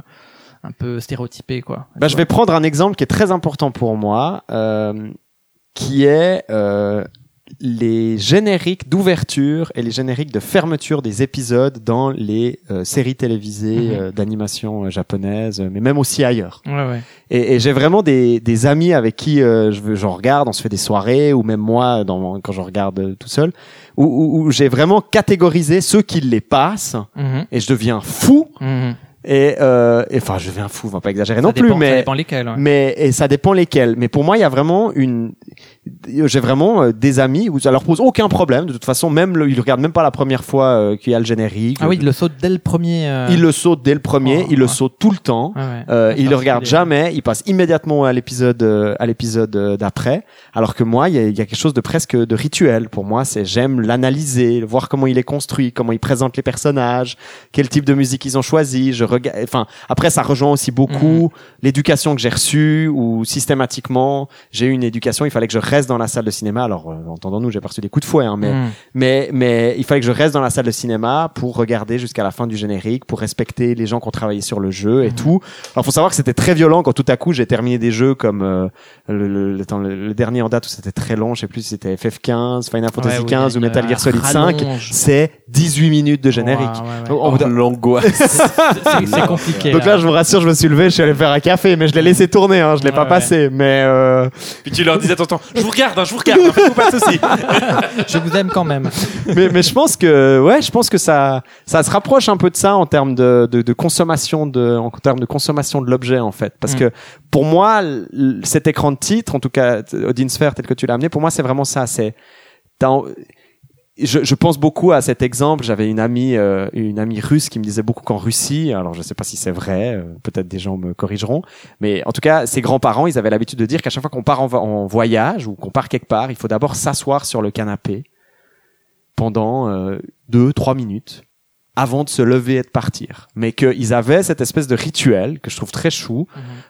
un peu stéréotypé, quoi. Bah, je vais prendre un exemple qui est très important pour moi, euh, qui est euh, les génériques d'ouverture et les génériques de fermeture des épisodes dans les euh, séries télévisées Mhm. euh, d'animation euh, japonaise, mais même aussi ailleurs. Ouais, ouais. Et, et j'ai vraiment des, des amis avec qui je j'en regarde, on se fait des soirées, ou même moi dans quand je regarde tout seul, où, où- où j'ai vraiment catégorisé ceux qui les passent, Mhm. et je deviens fou. Mhm. Et euh, et, enfin, je deviens fou, on va pas exagérer Ça non dépend- plus, ça mais dépend lesquels, ouais. mais et ça dépend lesquels. Mais pour moi, il y a vraiment une, j'ai vraiment euh, des amis où ça leur pose aucun problème. De toute façon, même le, ils regardent même pas la première fois euh, qu'il y a le générique. Ah oui, il le saute dès le premier. euh, Ils le sautent dès le premier, Oh, ils le sautent tout le temps. Ouais, ouais. Euh, ils le regardent jamais, ils passent immédiatement à l'épisode à l'épisode d'après. Alors que moi, il y a, y a quelque chose de presque de rituel pour moi. C'est j'aime l'analyser, voir comment il est construit, comment il présente les personnages, quel type de musique ils ont choisi. Je. Enfin, après, ça rejoint aussi beaucoup Mhm. l'éducation que j'ai reçue ou systématiquement j'ai eu une éducation. Il fallait que je reste dans la salle de cinéma. Alors, euh, entendons-nous, j'ai pas reçu des coups de fouet, hein, mais Mhm. mais mais il fallait que je reste dans la salle de cinéma pour regarder jusqu'à la fin du générique, pour respecter les gens qui ont travaillé sur le jeu et Mhm. tout. Alors faut savoir que c'était très violent quand tout à coup j'ai terminé des jeux comme euh, le, le, le, attends, le- le dernier en date où c'était très long, je sais plus si c'était FF15, Final Fantasy Ouais, oui, 15 il ou Metal Gear Solid 5, rallonge. c'est 18 minutes de générique. Ouais, ouais, ouais. Bout d'un- l'angoisse. C'est c'est compliqué. Donc là, je vous rassure, je me suis levé, je suis allé faire un café, mais je l'ai laissé tourner, hein, je l'ai Ouais, pas ouais. passé, mais euh, Puis tu leur disais, attends, attends, je vous regarde, hein, je vous regarde, hein, faites-vous pas de soucis. je vous aime quand même. mais, mais je pense que ouais, je pense que ça ça se rapproche un peu de ça en termes de, de, de consommation de en termes de consommation de l'objet en fait parce Mm. que pour moi cet écran de titre en tout cas Odin Sphere tel que tu l'as amené pour moi c'est vraiment ça c'est je, pense beaucoup à cet exemple. J'avais une amie, euh, une amie russe qui me disait beaucoup qu'en Russie, alors je sais pas si c'est vrai, euh, peut-être des gens me corrigeront, mais en tout cas, ses grands-parents, ils avaient l'habitude de dire qu'à chaque fois qu'on part en voyage ou qu'on part quelque part, il faut d'abord s'asseoir sur le canapé pendant euh, deux, trois minutes avant de se lever et de partir. Mais qu'ils avaient cette espèce de rituel que je trouve très chou,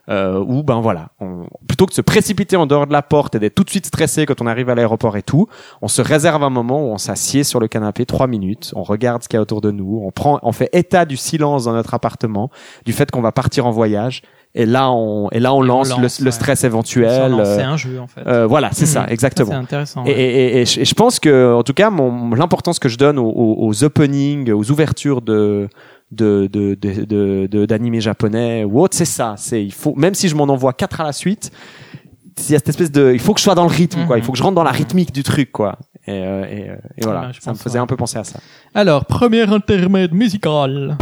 euh, où ben voilà, on, plutôt que de se précipiter en dehors de la porte et d'être tout de suite stressé quand on arrive à l'aéroport et tout, on se réserve un moment où on s'assied sur le canapé trois minutes, on regarde ce qu'il y a autour de nous, on prend, on fait état du silence dans notre appartement, du fait qu'on va partir en voyage, et là on, et là on Et on lance, le, le ouais. stress Sans éventuel. euh, un jeu en fait. euh, voilà, c'est Mhm. ça, exactement. C'est intéressant. Et, ouais. et- et- et je, pense que, en tout cas, mon, l'importance que je donne aux, aux, openings, aux ouvertures de de de de de- de- d'animés japonais ou autre, c'est ça. C'est il faut même si je m'en envoie quatre à la suite, il y a cette espèce de, il faut que je sois dans le rythme, quoi. Il faut que je rentre dans la rythmique du truc, quoi. Et, euh, et, euh, voilà, Ouais, ça me faisait ouais. un peu penser à ça. Alors, premier intermède musical.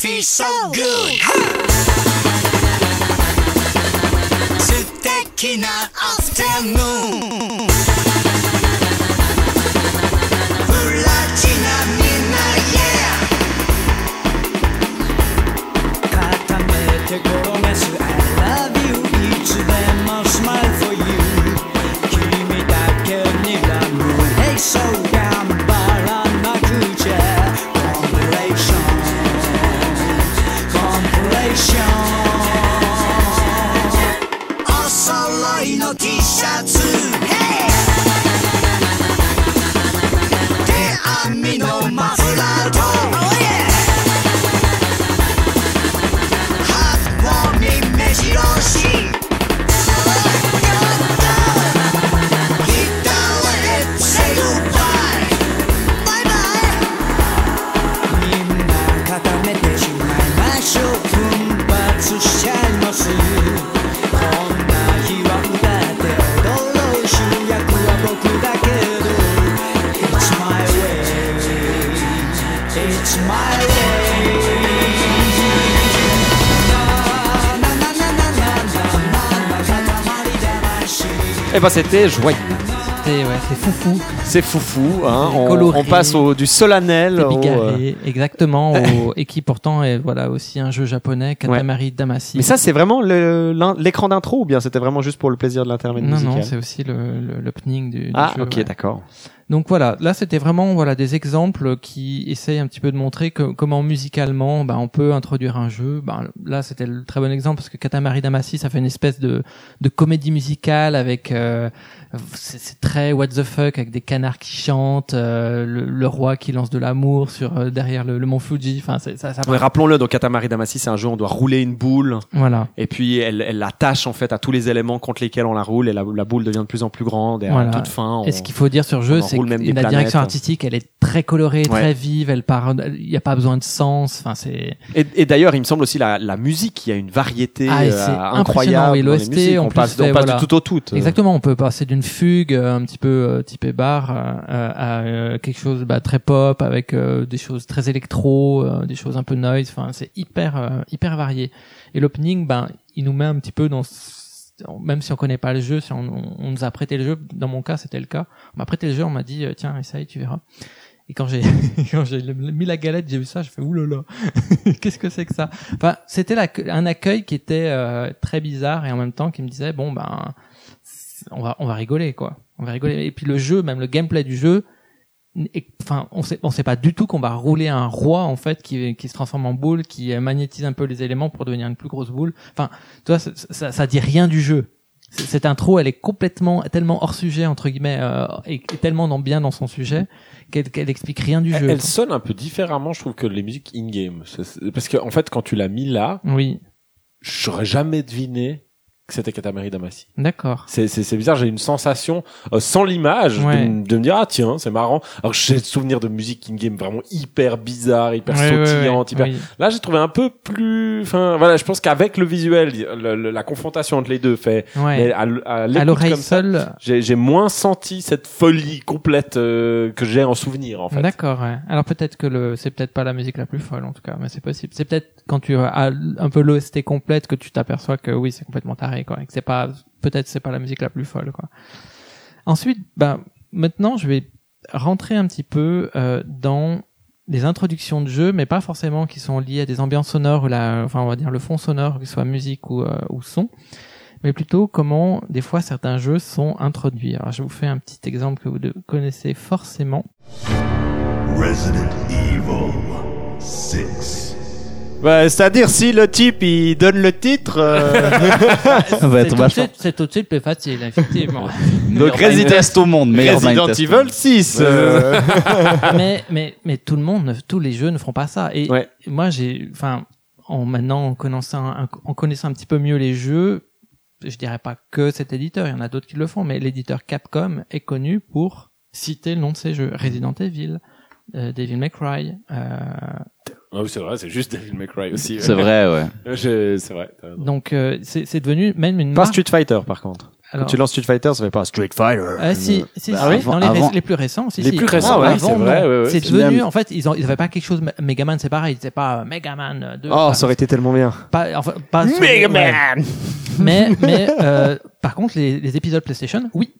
feels so good. Eh ben c'était joyeux. C'était ouais, c'est foufou. C'est foufou. Hein. C'est On, coloré. on passe au, du solennel C'est au, euh, exactement, au- et qui pourtant est voilà aussi un jeu japonais, Katamari Damacy. Mais ça, c'est vraiment l'écran d'intro ou bien c'était vraiment juste pour le plaisir de l'intermède non musical non, c'est aussi le le- l'opening du, du Ah, jeu. ok, ouais. d'accord. Donc voilà, là c'était vraiment voilà des exemples qui essayent un petit peu de montrer que, comment musicalement bah, on peut introduire un jeu. Bah, là c'était le très bon exemple parce que Katamari Damacy ça fait une espèce de, de comédie musicale avec euh, c'est très what the fuck avec des canards qui chantent, euh, le, le roi qui lance de l'amour sur euh, derrière le, le mont Fuji. Enfin ça. ça Ouais, Rappelons-le, donc Katamari Damacy, c'est un jeu où on doit rouler une boule. Voilà. Et puis elle, elle l'attache en fait à tous les éléments contre lesquels on la roule et la, la boule devient de plus en plus grande et à Voilà. toute fin. On, Et ce qu'il faut dire sur le jeu, c'est enroule même des la planètes. direction artistique, elle est très colorée, Ouais. très vive. Elle part, il n'y a pas besoin de sens. Enfin c'est. Et, et d'ailleurs, il me semble aussi la, la musique, il y a une variété Ah, euh, c'est incroyable. les l'OST, on passe, fait, on passe voilà. du tout au tout. euh. Exactement, on peut passer d'une fugue euh, un petit peu euh, typée bar à quelque chose bah, très pop avec des choses très électro, des choses un peu noise. Enfin, c'est hyper hyper varié. Et l'opening, ben, il nous met un petit peu dans même si on connaît pas le jeu, si on, on- nous a prêté le jeu, dans mon cas c'était le cas, on m'a prêté le jeu, on m'a dit euh, tiens essaye, tu verras. Et quand j'ai quand j'ai mis la galette, j'ai vu ça, je fais oulala, qu'est-ce que c'est que ça? Enfin, c'était un accueil qui était euh, très bizarre et en même temps qui me disait bon ben on va on va rigoler quoi, on va rigoler. Et puis le jeu, même le gameplay du jeu, et- enfin on sait on sait pas du tout qu'on va rouler un roi en fait qui qui se transforme en boule, qui euh, magnétise un peu les éléments pour devenir une plus grosse boule. Enfin, tu vois, ça, ça, ça dit rien du jeu. Cette intro, elle est complètement, tellement hors sujet entre guillemets, euh, et, et tellement dans, bien dans son sujet qu'elle qu'elle explique rien du Elle, jeu. elle sonne un peu différemment, je trouve, que les musiques in-game. Parce que, en fait, quand tu l'as mis là, Oui, j'aurais jamais deviné que c'était Katamari Damacy. d'accord. C'est, c'est, c'est bizarre, j'ai une sensation, euh, sans l'image, Ouais. de, me dire, ah tiens, c'est marrant. Alors j'ai le souvenir de musique in-game vraiment hyper bizarre, hyper Ouais, sautillante, ouais, hyper... oui. Là, j'ai trouvé un peu plus, enfin, voilà, je pense qu'avec le visuel, le- le- la confrontation entre les deux fait, Ouais. mais à, à À l'oreille seule. j'ai, j'ai moins senti cette folie complète euh, que j'ai en souvenir, en fait. D'accord. Ouais. Alors peut-être que le, c'est peut-être pas la musique la plus folle en tout cas, mais c'est possible. C'est peut-être quand tu as un peu l'OST complète que tu t'aperçois que oui, c'est complètement taré quoi, et que c'est pas, peut-être c'est pas la musique la plus folle quoi. Ensuite, ben maintenant je vais rentrer un petit peu euh, dans les introductions de jeux, mais pas forcément qui sont liées à des ambiances sonores ou la, enfin on va dire le fond sonore, que ce soit musique ou, euh, ou son, mais plutôt comment des fois certains jeux sont introduits. Alors je vous fais un petit exemple que vous connaissez forcément. Resident Evil 6. Bah, c'est-à-dire si le type il donne le titre. euh, va C'est être tout, de suite- c'est tout de suite plus facile, effectivement. Donc Resident au monde, meilleur Resident blind test. Evil 6. euh, mais, mais, mais tout le monde, ne- tous les jeux ne feront pas ça. Et Ouais. moi, j'ai, enfin, en maintenant, en connaissant, un, en connaissant un petit peu mieux les jeux, je dirais pas que cet éditeur, il y en a d'autres qui le font, mais l'éditeur Capcom est connu pour citer le nom de ses jeux. Resident Evil, euh, Devil May Cry, euh, Oui, c'est vrai, c'est juste Devil May Cry aussi. C'est vrai, ouais. Je- C'est vrai. donc euh, c'est c'est devenu même une Pas marque. Street Fighter par contre. Alors- Quand tu lances Street Fighter, ça fait pas Street Fighter. Ah si, si, Bah si. oui. dans les, avant- les plus récents, si, Les si. plus récents, Ah oui, avant, c'est vrai, ouais, ouais. C'est C'est devenu, même- en fait, ils ont, ils avaient pas quelque chose, Megaman, c'est pareil, c'était pas euh, Megaman 2. Oh, enfin, ça aurait été tellement bien. pas, enfin, pas Megaman ouais. Mais, mais, euh, par contre, les, les épisodes PlayStation, oui.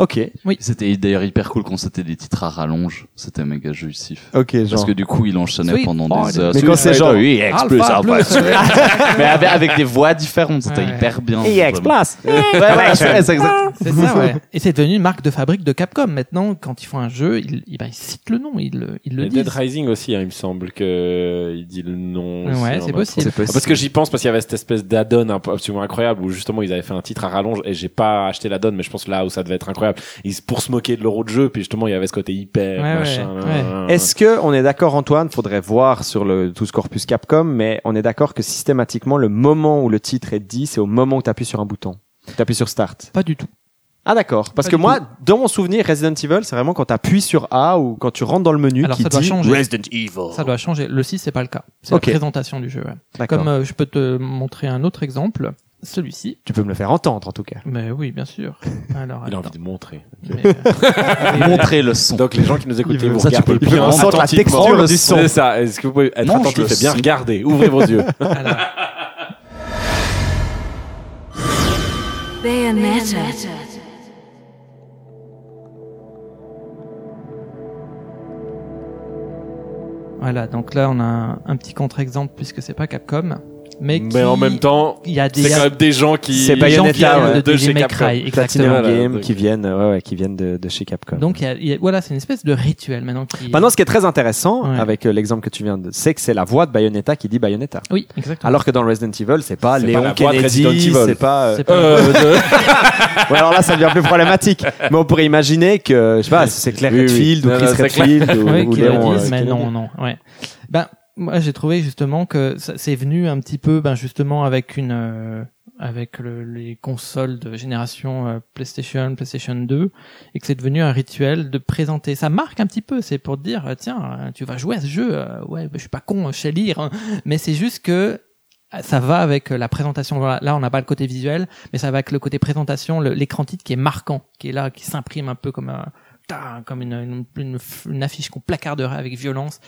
Ok. Oui. C'était d'ailleurs hyper cool quand c'était des titres à rallonge. C'était méga jouissif. Ok, Parce genre. que du coup, il enchaînait Sweet pendant des heures. Mais quand c'est genre- oui, X plus Alpha Alpha. plus. Mais avec, avec des voix différentes, c'était Ouais. hyper bien. Et X plus. Ouais, voilà, c'est c'est exact. C'est ça, ouais. Et c'est devenu une marque de fabrique de Capcom. Maintenant, quand ils font un jeu, ils, ils, ben, ils citent le nom, ils, le- ils le Et disent. Dead Rising aussi, hein, il me semble que il dit le nom. Ouais, c'est possible. Parce que j'y pense parce qu'il y avait cette espèce d'add-on un absolument incroyable où justement ils avaient fait un titre à rallonge et j'ai pas acheté l'add-on mais je pense là où ça devait être incroyable. Ils pour se moquer de l'euro de jeu puis justement il y avait ce côté hyper Ouais, machin. ouais, ouais. Est-ce que on est d'accord, Antoine? Faudrait voir sur le tout ce corpus Capcom, mais on est d'accord que systématiquement, le moment où le titre est dit, c'est au moment où tu appuies sur un bouton. Tu appuies sur Start. Pas du tout. Ah d'accord. Parce Pas que moi, dans mon souvenir, Resident Evil, c'est vraiment quand tu appuies sur A ou quand tu rentres dans le menu Alors qui ça doit dit changer. Resident Evil. Ça doit changer. Le 6, c'est pas le cas. C'est la présentation du jeu. ouais. D'accord. Comme euh, je peux te montrer un autre exemple, celui-ci. Tu peux me le faire entendre en tout cas. Mais oui, bien sûr. Alors, Il a envie de montrer. Euh, Montrer le son. Donc les gens qui nous écoutent, vous ça, tu regardez peux- bien sente la texture du son. C'est ça. Est-ce que vous pouvez être Mange attentif et bien regarder? Ouvrez vos yeux. alors, Bayonetta. voilà. Donc là, on a un, un petit contre-exemple puisque c'est pas Capcom. Mais, Mais qui- en même temps, il y a des c'est quand même des gens qui C'est Bayonetta ouais, de de chez Capcom. Cry, Platinum. Game qui viennent, ouais, ouais, qui viennent de, de chez Capcom. Donc y a- y a- voilà, c'est une espèce de rituel maintenant qui. Maintenant, ce qui est très intéressant Ouais. avec euh, l'exemple que tu viens de, c'est que c'est la voix de Bayonetta qui dit Bayonetta. Oui, exactement. Alors que dans Resident Evil, c'est pas C'est Léon pas Kennedy, Resident Evil. c'est pas. euh, C'est pas- Euh, de- Ouais, alors là, ça devient plus problématique. Mais on pourrait imaginer que, je sais pas, c'est Claire. Redfield ou Chris. Redfield ou, Léon. disent, euh, mais non, non, ouais. Ben, moi, j'ai trouvé justement que c'est venu un petit peu, ben, justement, avec une, euh, avec le- les consoles de génération euh, PlayStation, PlayStation 2, et que c'est devenu un rituel de présenter. Ça marque un petit peu, c'est pour dire, euh, tiens, euh, tu vas jouer à ce jeu, euh, ouais, je suis pas con, je sais lire, hein. mais c'est juste que euh, ça va avec la présentation. Là, on n'a pas le côté visuel, mais ça va avec le côté présentation, l'écran titre qui est marquant, qui est là, qui s'imprime un peu comme un, comme une, une, une affiche qu'on placarderait avec violence.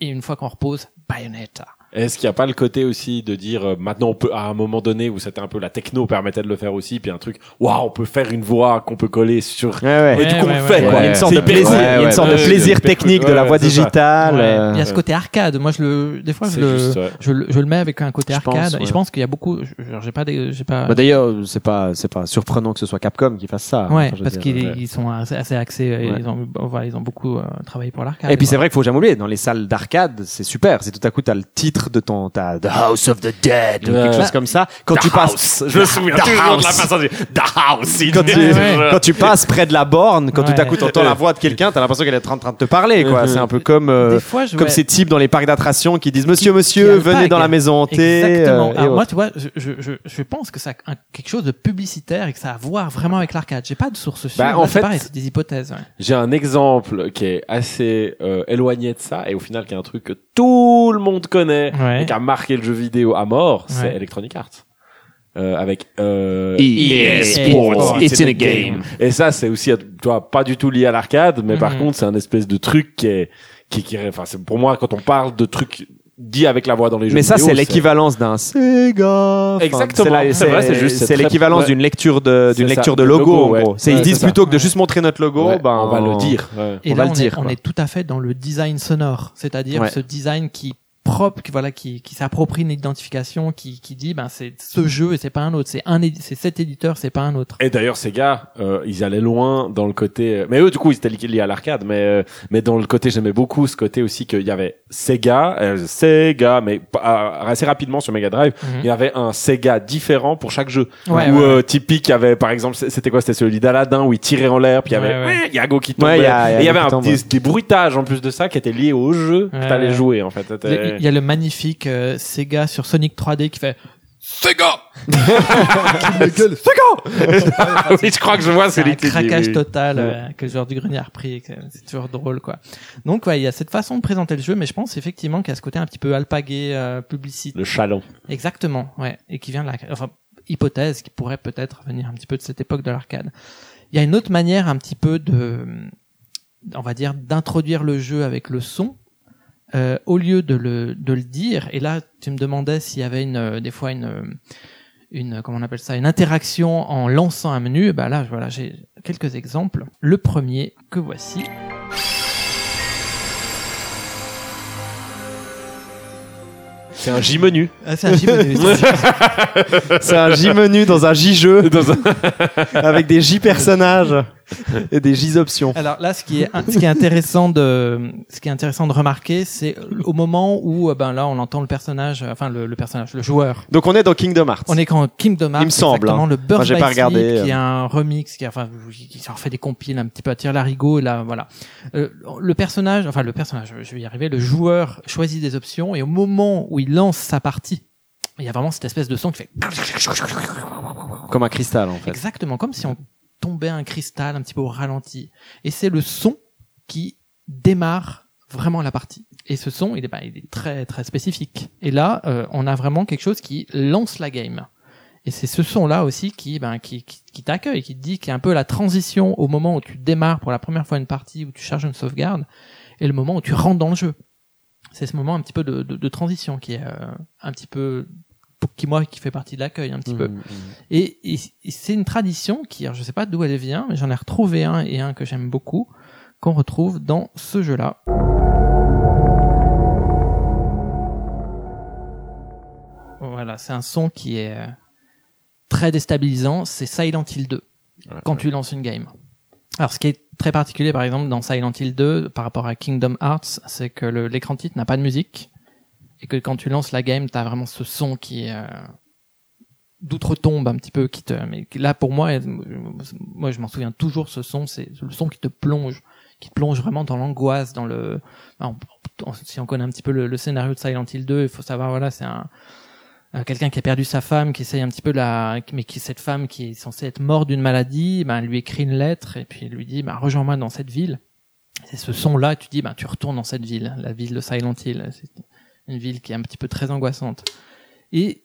Et une fois qu'on repose, Bayonetta. Est-ce qu'il n'y a pas le côté aussi de dire euh, maintenant on peut à un moment donné où c'était un peu la techno permettait de le faire aussi puis un truc waouh on peut faire une voix qu'on peut coller sur Ouais, ouais. et du coup Ouais, on le ouais, fait Il y quoi a une sorte de plaisir, cool. il y a une Ouais, sorte de ouais, plaisir technique de la Ouais, voix digitale. Ouais. euh, Il y a ce côté arcade. Moi, je le, des fois, je le, juste, ouais. je, le, je le mets avec un côté Je arcade. pense, Et ouais. je pense qu'il y a beaucoup, j'ai pas des, j'ai pas, Bah, D'ailleurs, c'est pas, c'est pas surprenant que ce soit Capcom qui fasse ça. ouais, Enfin, je veux parce qu'ils ouais. ils sont assez, assez axés, Ouais. ils ont, ils ont beaucoup euh, travaillé pour l'arcade. Et puis c'est vrai qu'il faut jamais oublier, dans les salles d'arcade, c'est super. C'est tout à coup t'as le titre de ton, t'as The House of the Dead ou Ouais. quelque chose comme ça. Quand The tu passes, House. je me souviens The toujours de la House. façon de The House quand tu, Ouais. quand tu passes près de la borne, quand tout à Ouais. coup t'entends la voix de quelqu'un, t'as l'impression qu'elle est en train de te parler, quoi. Mhm. C'est un peu comme, euh, Des fois, je comme ouais. ces types dans les parcs d'attractions qui disent Monsieur, qui Monsieur, venez dans la maison hantée. Exactement. euh, et Alors moi, tu vois, je, je, je, pense que ça a quelque chose de publicitaire et que ça a à voir vraiment avec l'arcade. J'ai pas de source sûre. Bah, en fait- c'est des hypothèses. ouais. J'ai un exemple qui est assez euh, éloigné de ça et au final qui est un truc que tout le monde connaît Ouais. et qui a marqué le jeu vidéo à mort, c'est Ouais. Electronic Arts. Euh, avec euh, EA Sports, it's in a game. Et ça, c'est aussi, tu vois, pas du tout lié à l'arcade, mais par Mhm. contre, c'est un espèce de truc qui est, qui, qui, enfin, c'est pour moi quand on parle de trucs dits avec la voix dans les jeux Mais ça, c'est l'équivalence d'un Sega. Exactement. C'est vrai, c'est juste, c'est l'équivalence d'une lecture de, d'une lecture de logo, en gros. Ils disent plutôt que de juste montrer notre logo, Ouais, ben, on va le dire. ouais. Et On là, va on, le dire, est, on est tout à fait dans le design sonore, c'est-à-dire Ouais. ce design qui propre, qui voilà, qui, qui s'approprie une identification, qui, qui dit ben c'est ce jeu et c'est pas un autre, c'est un, c'est cet éditeur, c'est pas un autre. Et d'ailleurs, ces gars, euh, ils allaient loin dans le côté. Mais eux, du coup, ils étaient li- liés à l'arcade, mais euh, mais dans le côté, j'aimais beaucoup ce côté aussi qu'il y avait Sega, euh, Sega, mais assez rapidement sur Mega Drive, Mhm. il y avait un Sega différent pour chaque jeu. Ouais, Où ouais, euh, typique, il y avait par exemple, c'était quoi? C'était celui d'Aladin où il tirait en l'air, puis il y avait Ouais, Yago qui tombait. Ouais, il y a- il y a Et il y avait un, qui des, bruitages en plus de ça qui étaient liés au jeu que t'allais ouais. jouer en fait. Il y a le magnifique euh, Sega sur Sonic 3D qui fait Sega Sega Oui, je crois que je vois c'est dit, craquage oui. total Ouais. euh, que le joueur du grenier a repris. C'est toujours drôle quoi. Donc ouais, il y a cette façon de présenter le jeu, mais je pense effectivement qu'il y a ce côté un petit peu alpagué, euh, publicité. Le chalon. Exactement, ouais, et qui vient de la, enfin, hypothèse qui pourrait peut-être venir un petit peu de cette époque de l'arcade. Il y a une autre manière un petit peu de, on va dire, d'introduire le jeu avec le son. Euh, au lieu de le, de le dire, et là tu me demandais s'il y avait une, euh, des fois une, une, comment on appelle ça, une interaction en lançant un menu, bah là voilà j'ai quelques exemples. Le premier que voici. C'est un J-menu. Ah, c'est un J-menu. C'est un J-menu dans un J-jeu. avec des J-personnages et des J-options. Alors là, ce qui est ce qui est intéressant de ce qui est intéressant de remarquer, c'est au moment où euh, ben là on entend le personnage, enfin le, le personnage, le joueur. Donc on est dans Kingdom Hearts. On est quand Kingdom Hearts, Il me semble, exactement, hein. le Birth by pas regardé, Sleep, qui est euh. un remix, qui enfin qui s'en fait des compiles un petit peu à tir larigot et là voilà. Euh, le personnage, enfin le personnage, je vais y arriver, le joueur choisit des options et au moment où il lance sa partie, il y a vraiment cette espèce de son qui fait Comme un cristal en fait. Exactement, comme si on tombait un cristal un petit peu ralenti. Et c'est le son qui démarre vraiment la partie. Et ce son, il est, bah, il très très spécifique. Et là, euh, on a vraiment quelque chose qui lance la game. Et c'est ce son-là aussi qui, ben, qui, t'accueille, qui te dit qu'il y a un peu la transition au moment où tu démarres pour la première fois une partie, où tu charges une sauvegarde, et le moment où tu rentres dans le jeu. C'est ce moment un petit peu de, de, transition qui est euh, un petit peu qui moi qui fait partie de l'accueil un petit peu. Mhm, Et, et- et c'est une tradition qui, alors je sais pas d'où elle vient, mais j'en ai retrouvé un et un que j'aime beaucoup, qu'on retrouve dans ce jeu-là. Voilà, c'est un son qui est euh, très déstabilisant, c'est Silent Hill 2, quand tu lances une game. Alors ce qui est très particulier par exemple dans Silent Hill 2 par rapport à Kingdom Hearts, c'est que l'écran titre n'a pas de musique, et que quand tu lances la game, t'as vraiment ce son qui est... euh, d'outre-tombe un petit peu qui te mais là pour moi moi je m'en souviens toujours ce son c'est le son qui te plonge qui te plonge vraiment dans l'angoisse dans le si on connaît un petit peu le, le scénario de Silent Hill 2 il faut savoir voilà c'est un euh, quelqu'un qui a perdu sa femme qui essaye un petit peu la mais qui cette femme qui est censée être morte d'une maladie ben lui écrit une lettre et puis lui dit ben rejoins-moi dans cette ville. C'est ce son là tu dis ben tu retournes dans cette ville la ville de Silent Hill une ville qui est un petit peu très angoissante et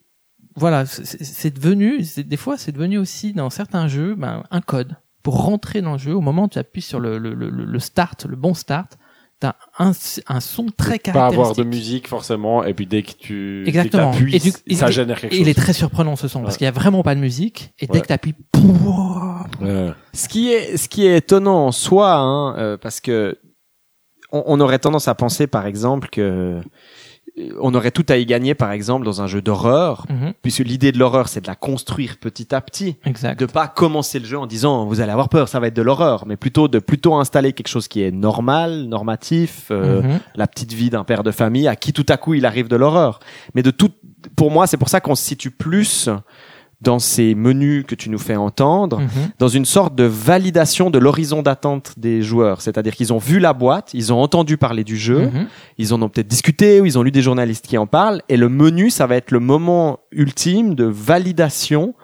voilà, c'est- devenu, des fois, c'est devenu aussi dans certains jeux ben, un code pour rentrer dans le jeu. Au moment où tu appuies sur le, le, le, le start, le bon start, t'as un, un son très Pas caractéristique. avoir de musique forcément, et puis dès que tu dès que Exactement. Et du- ça il- génère quelque et chose. il est très surprenant ce son parce qu'il y a vraiment pas de musique et dès Ouais. que t'appuies, Ouais. Ce qui est, ce qui est étonnant en soi, hein, euh, parce que on, on aurait tendance à penser, par exemple, que euh, on aurait tout à y gagner, par exemple, dans un jeu d'horreur, Mhm. puisque l'idée de l'horreur, c'est de la construire petit à petit, exact. de pas commencer le jeu en disant vous allez avoir peur, ça va être de l'horreur, mais plutôt de plutôt installer quelque chose qui est normal, normatif, euh, Mhm. la petite vie d'un père de famille à qui tout à coup il arrive de l'horreur. Mais de tout, pour moi, c'est pour ça qu'on se situe plus dans ces menus que tu nous fais entendre, Mhm. dans une sorte de validation de l'horizon d'attente des joueurs. C'est-à-dire qu'ils ont vu la boîte, ils ont entendu parler du jeu, Mhm. ils en ont peut-être discuté ou ils ont lu des journalistes qui en parlent, et le menu, ça va être le moment ultime de validation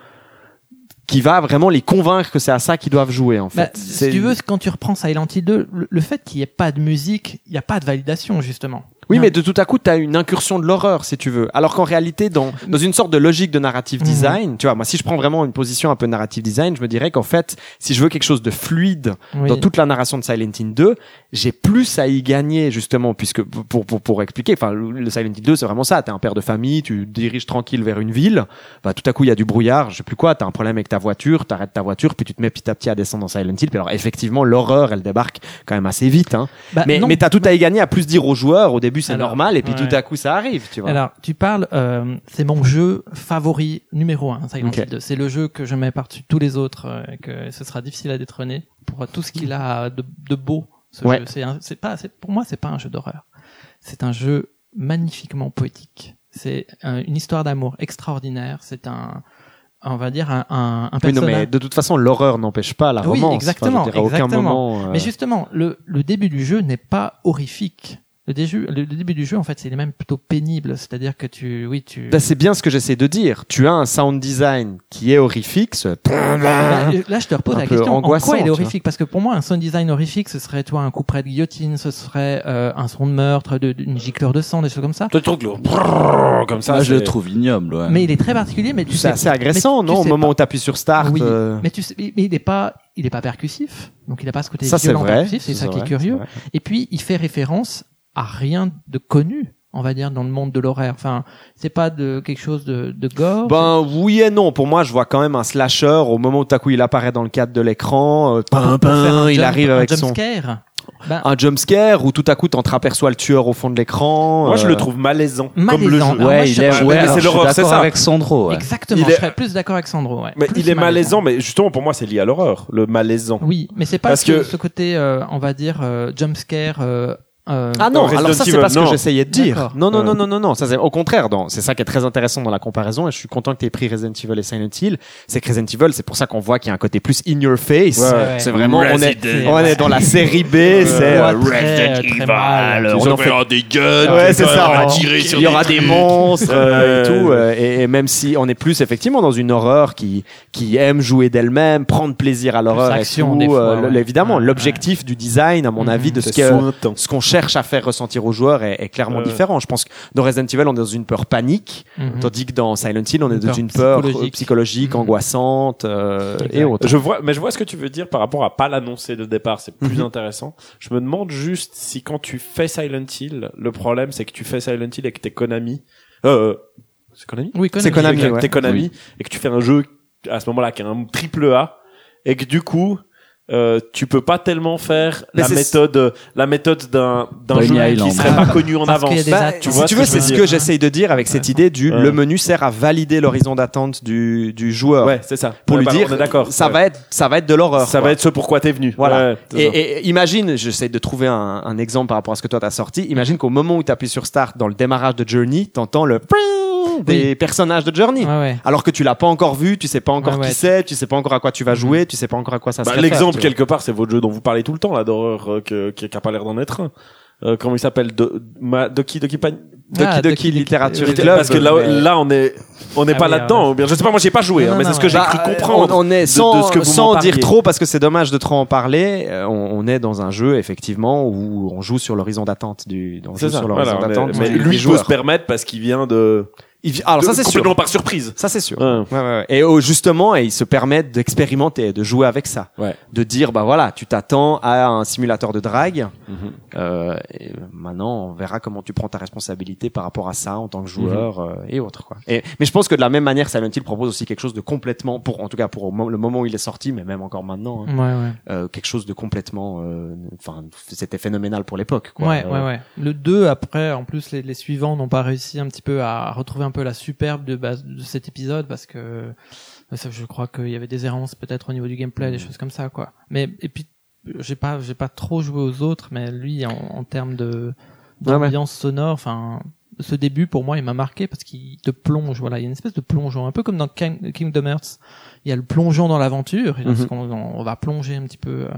qui va vraiment les convaincre que c'est à ça qu'ils doivent jouer en Bah, fait. si tu veux, quand tu reprends Silent Hill 2, le, le fait qu'il n'y ait pas de musique, il n'y a pas de validation justement. Oui, mais de tout à coup, tu as une incursion de l'horreur, si tu veux. Alors qu'en réalité, dans, dans une sorte de logique de narrative Mhm. design, tu vois, moi, si je prends vraiment une position un peu narrative design, je me dirais qu'en fait, si je veux quelque chose de fluide Oui. dans toute la narration de Silent Hill 2, j'ai plus à y gagner, justement, puisque, pour, pour, pour expliquer, enfin, le le Silent Hill 2, c'est vraiment ça. T'es un père de famille, tu diriges tranquille vers une ville, bah, tout à coup, il y a du brouillard, je sais plus quoi, t'as un problème avec ta voiture, t'arrêtes ta voiture, puis tu te mets petit à petit à descendre dans Silent Hill. Puis alors, effectivement, l'horreur, elle débarque quand même assez vite, hein. Bah, mais, non. mais t'as tout à y gagner à plus dire aux joueurs, au début, c'est normal, et puis ouais. tout à coup, ça arrive, tu vois. Alors, tu parles, euh, c'est mon jeu favori numéro un, Silent Ok. Hill 2. C'est le jeu que je mets par-dessus tous les autres, euh, et que ce sera difficile à détrôner pour tout ce qu'il a de, de beau. Ce Ouais. jeu, c'est pas, pour moi, c'est pas un jeu d'horreur. C'est un jeu magnifiquement poétique. C'est euh, une histoire d'amour extraordinaire. C'est un, on va dire un, un, un Oui, non, personnage. mais de toute façon, l'horreur n'empêche pas la Oui, romance. exactement, Enfin, je veux dire, à aucun exactement. moment. euh, Mais justement, le, le début du jeu n'est pas horrifique. Le, début, le début du jeu, en fait, c'est même plutôt pénible. C'est-à-dire que tu, oui, tu. Ben, c'est bien ce que j'essaie de dire. Tu as un sound design qui est horrifique. ce- Là, là, je te repose Un la question. En quoi il est horrifique? Parce que pour moi, un sound design horrifique, ce serait toi un coup près de guillotine, ce serait euh, un son de meurtre, de, d'une gicleur de sang, des choses comme ça. Toi, tu trouves que le brrrr, comme ça, je le trouve ignoble. Ouais. Mais il est très particulier. Mais tu C'est sais- assez agressant, mais tu non Au moment pas. où tu appuies sur Start. Oui, euh, mais tu sais, mais il est pas, il est pas percussif, donc il a pas ce côté Ça, c'est violent vrai. percussif, c'est C'est ça qui est curieux. Et puis il fait référence à rien de connu, on va dire, dans le monde de l'horaire. Enfin, c'est pas de quelque chose de, de gore. Ben oui et non. Pour moi, je vois quand même un slasher au moment où tout à coup il apparaît dans le cadre de l'écran. euh, pin, pin, un il jump- arrive un avec jump son scare. Ben, un jump scare où tout à coup t'entraperçois le tueur au fond de l'écran. Moi, je euh, le trouve malaisant, comme le Malaisant. jeu. Il est, je- ouais, mais alors, c'est l'horreur, c'est d'accord ça. avec Sandro. ouais. Exactement. Il Je est- serais plus d'accord avec Sandro. Ouais. Mais Plus il est malaisant. malaisant, mais justement pour moi c'est lié à l'horreur, le malaisant. Oui, mais c'est pas Parce ce, que- ce côté, euh, on va dire, euh, jump scare. Euh, euh, Ah non, Resident alors ça c'est Evil, pas ce que non. j'essayais de dire. D'accord. Non, non, Ouais. non, non, non, non. Ça c'est au contraire. C'est ça qui est très intéressant dans la comparaison. Et je suis content que tu aies pris Resident Evil et Silent Hill. C'est que Resident Evil, c'est pour ça qu'on voit qu'il y a un côté plus in your face. Ouais, ouais. C'est vraiment, on est, Resident. on est dans la série B. C'est euh, très mal. on en fait- des guns, Ouais, c'est ça. on va on- tirer sur Il y aura des monstres euh, et tout. euh, et, et même si on est plus effectivement dans une horreur qui qui aime jouer d'elle-même, prendre plaisir à l'horreur et tout. fois, euh, évidemment, l'objectif du design, à mon Mhm. avis, de ce qu'on cherche à faire ressentir aux joueurs est, est clairement Ouais. différent. Je pense que dans Resident Evil, on est dans une peur panique, Mhm. tandis que dans Silent Hill, on est Une dans peur une peur euh, psychologique. Mhm. angoissante euh, et autres. Je vois, mais je vois ce que tu veux dire par rapport à pas l'annoncer de départ, c'est plus Mhm. intéressant. Je me demande juste si quand tu fais Silent Hill, le problème c'est que tu fais Silent Hill avec tes Konami. Euh, c'est Konami? Oui, C'est Konami, ouais. tes Konami et que tu fais un jeu à ce moment-là qui est un triple A et que du coup euh, tu peux pas tellement faire Mais la méthode la méthode d'un d'un jeu Island. qui serait pas connu en Parce avance. Bah, tu si vois tu veux, c'est ce que j'essaye de dire avec cette idée du Ouais. le menu sert à valider l'horizon d'attente du, du joueur. Ouais, c'est ça. Pour Ouais, lui bah, dire, d'accord. ça Ouais. va être, ça va être de l'horreur. ça quoi. va être ce pourquoi t'es venu. Voilà. Et, et imagine, j'essaie de trouver un, un exemple par rapport à ce que toi t'as sorti. Imagine qu'au moment où tu appuies sur Start dans le démarrage de Journey, t'entends le des personnages de Journey. Ouais, ouais. Alors que tu l'as pas encore vu, tu sais pas encore Ouais, ouais. qui c'est, tu sais pas encore à quoi tu vas jouer, tu sais pas encore à quoi ça se Bah, réfère, Vois. quelque part, c'est votre jeu dont vous parlez tout le temps là d'horreur euh, que- qui qui a pas l'air d'en être un. Euh, comment il s'appelle Do- ma- Doki Doki Pan- Doki Ah, Doki Doki Littérature Doki- Club. Parce que là, mais- là, on est, on n'est Ah pas oui, là-dedans. ouais. ou bien, je sais pas, moi, j'ai pas joué, Non, hein, mais non, c'est ce que j'ai Bah, cru euh, comprendre. On, on est de- sans, de ce que vous sans m'en en dire parliez. trop parce que c'est dommage de trop en parler. euh, on, on est dans un jeu effectivement où on joue sur l'horizon d'attente du. On C'est joue ça. sur l'horizon voilà, d'attente. mais, mais du- lui des peut joueurs. se permettre parce qu'il vient de. Il Alors ça c'est sûr. par surprise. Ça c'est sûr. Ouais. Ouais, ouais, ouais. Et oh, justement, et ils se permettent d'expérimenter, de jouer avec ça, Ouais. de dire bah voilà, tu t'attends à un simulateur de drague. Mhm. Euh, et maintenant, on verra comment tu prends ta responsabilité par rapport à ça en tant que joueur Mhm. euh, et autres. Quoi. Et, mais je pense que de la même manière, Silent Hill propose aussi quelque chose de complètement, pour en tout cas pour le moment où il est sorti, mais même encore maintenant, hein, Ouais, ouais. euh, quelque chose de complètement, euh, enfin, c'était phénoménal pour l'époque. quoi. Ouais, Euh, ouais, ouais. Le 2, après, en plus, les, les suivants n'ont pas réussi un petit peu à retrouver un peu la superbe de base de cet épisode parce que ça, je crois qu'il y avait des errances peut-être au niveau du gameplay, Mm. des choses comme ça, quoi. Mais, et puis, j'ai pas, j'ai pas trop joué aux autres, mais lui, en, en termes de, ouais. d'ambiance sonore, enfin, ce début, pour moi, il m'a marqué parce qu'il te plonge, voilà. Il y a une espèce de plongeon, un peu comme dans King- Kingdom Hearts. Il y a le plongeon dans l'aventure, on, on va plonger un petit peu, euh,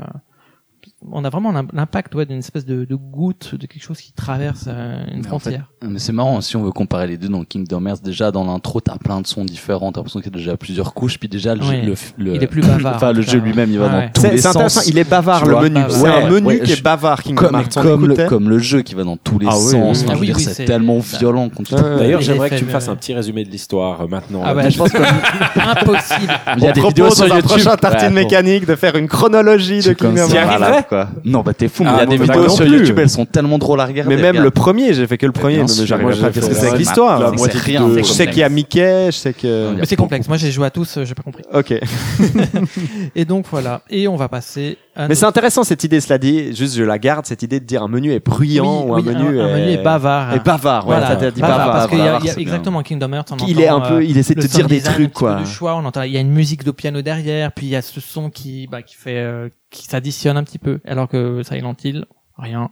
on a vraiment l'im- l'impact ouais, d'une espèce de, de goutte, de quelque chose qui traverse euh, une Mais en fait, frontière. Mais c'est marrant, si on veut comparer les deux dans Kingdom Hearts, déjà dans l'intro, t'as plein de sons différents, t'as l'impression qu'il y a déjà plusieurs couches, puis déjà le, Oui. jeu- le, le- Il est plus bavard, enfin en le tout jeu lui-même, il va Ouais, dans ouais. tous C'est les c'est intéressant. sens. Il est bavard le menu. C'est Ouais, un menu ouais, qui est bavard Kingdom Comme, Hearts. Comme, le, l'écoutait. comme le jeu qui va dans tous les Ah sens. oui, Enfin, oui. je veux dire, oui, c'est tellement violent Ouais, ouais. D'ailleurs, j'aimerais que tu me fasses ouais. un petit résumé de l'histoire euh, maintenant. Ah bah, je pense que impossible. Il y a des propose vidéos sur dans un YouTube. prochain tartine Ouais, mécanique de faire une chronologie de Kingdom Hearts. Quoi. Non, bah t'es fou, mais il y Ah, a des vidéos non sur plus. YouTube, elles sont tellement drôles à regarder. Mais même regarde. le premier, j'ai fait que le premier, bien mais j'arrive moi, pas à dire que c'est l'histoire. Je sais qu'il y a Mickey, je sais que. Mais c'est complexe. Moi, j'ai joué à tous, euh, j'ai pas compris. Ok. Et donc voilà. Et on va passer. Mais c'est intéressant cette idée, cela dit. Juste, je la garde, cette idée de dire un menu est bruyant Oui, ou un oui, menu un, un menu est bavard. est bavard. Ouais, Voilà, dit bavard, bavard. parce qu'il y a, y exactement Kingdom Hearts. On Il est un peu, euh, il essaie de te dire des trucs, quoi. du choix, on entend, il y a une musique de piano derrière, puis il y a ce son qui, bah, qui fait, euh, qui s'additionne un petit peu. Alors que Silent Hill, rien.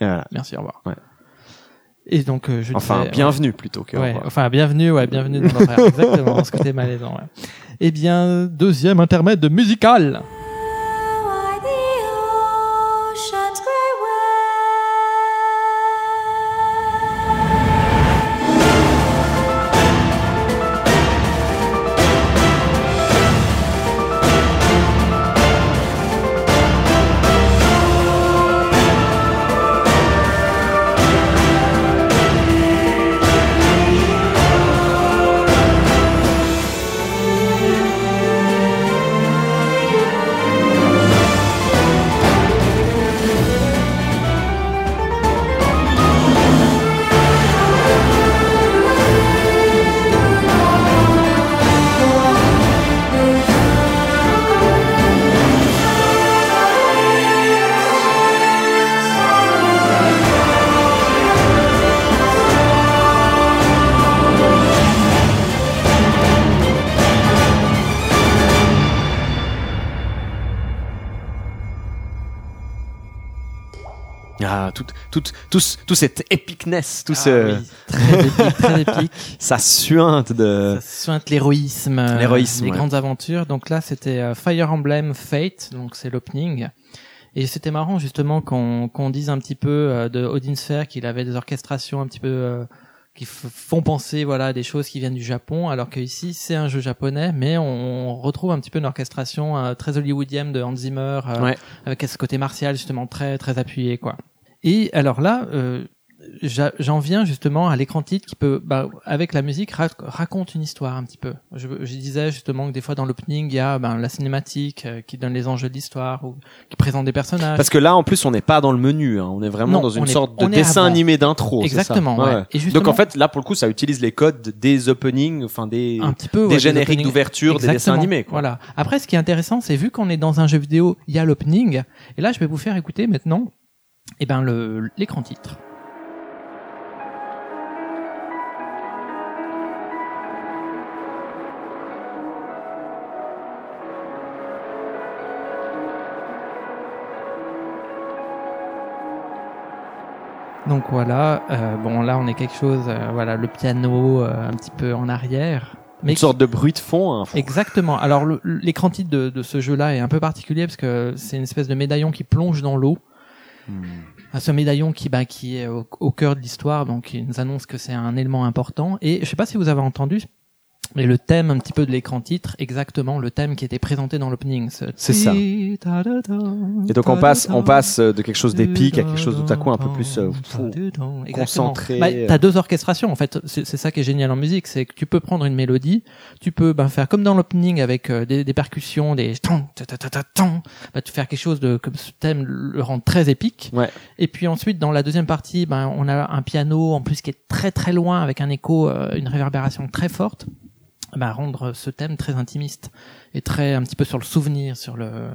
Voilà. Merci, au revoir. Ouais. Et donc, euh, je Enfin, disais, bienvenue plutôt que. Ouais, enfin, bienvenue, ouais, bienvenue dans l'horaire. Exactement, ce côté malaisant, ouais. Eh bien, deuxième intermède musical. Tout, tout, tout, ce- tout cette épicness, tout Ah ce, oui, très épique, très épique. ça suinte de. Ça suinte l'héroïsme, euh, L'héroïsme, les ouais. grandes aventures. Donc là, c'était euh, Fire Emblem Fate, donc c'est l'opening. Et c'était marrant justement qu'on qu'on dise un petit peu euh, de Odin Sphere qu'il avait des orchestrations un petit peu euh, qui font penser voilà à des choses qui viennent du Japon, alors que ici c'est un jeu japonais, mais on, retrouve un petit peu une orchestration euh, très hollywoodienne de Hans Zimmer euh, Ouais. avec ce côté martial justement très très appuyé quoi. Et alors là, euh, j'en viens justement à l'écran titre qui peut, bah, avec la musique, rac- raconte une histoire un petit peu. Je, je disais justement que des fois dans l'opening, il y a ben, la cinématique euh, qui donne les enjeux de l'histoire ou qui présente des personnages. Parce que là, en plus, on n'est pas dans le menu. hein. On est vraiment Non, dans une est- sorte de dessin animé d'intro. ça Exactement, ouais. Et Donc en fait, là, pour le coup, ça utilise les codes des openings, enfin des, un petit peu des ouais, génériques d'ouverture, des dessins animés. Quoi. Voilà. Après, ce qui est intéressant, c'est vu qu'on est dans un jeu vidéo, il y a l'opening. Et là, je vais vous faire écouter maintenant, eh ben l'écran titre. Donc voilà, euh, bon là on est quelque chose, euh, voilà le piano euh, un petit peu en arrière, Une sorte de bruit de fond. hein. Exactement. Alors l'écran titre de, de ce jeu-là est un peu particulier parce que c'est une espèce de médaillon qui plonge dans l'eau. Ah, Ce médaillon qui, bah, qui est au, au cœur de l'histoire, donc il nous annonce que c'est un élément important. Et je sais pas si vous avez entendu, mais le thème un petit peu de l'écran titre, exactement le thème qui était présenté dans l'opening. ce C'est ça. Et Et donc on passe, on passe euh, de quelque chose d'épique à quelque chose de tout à coup un peu plus euh, concentré. Bah, t'as deux orchestrations en fait. C'est ça qui est génial en musique, c'est que tu peux prendre une mélodie, tu peux ben, faire comme dans l'opening avec euh, des, des percussions, des bah, tu faire quelque chose de comme ce thème le rend très épique. Ouais. Et puis ensuite dans la deuxième partie, ben on a un piano en plus qui est très très loin avec un écho, euh, une réverbération très forte, bah, rendre ce thème très intimiste et très un petit peu sur le souvenir, sur le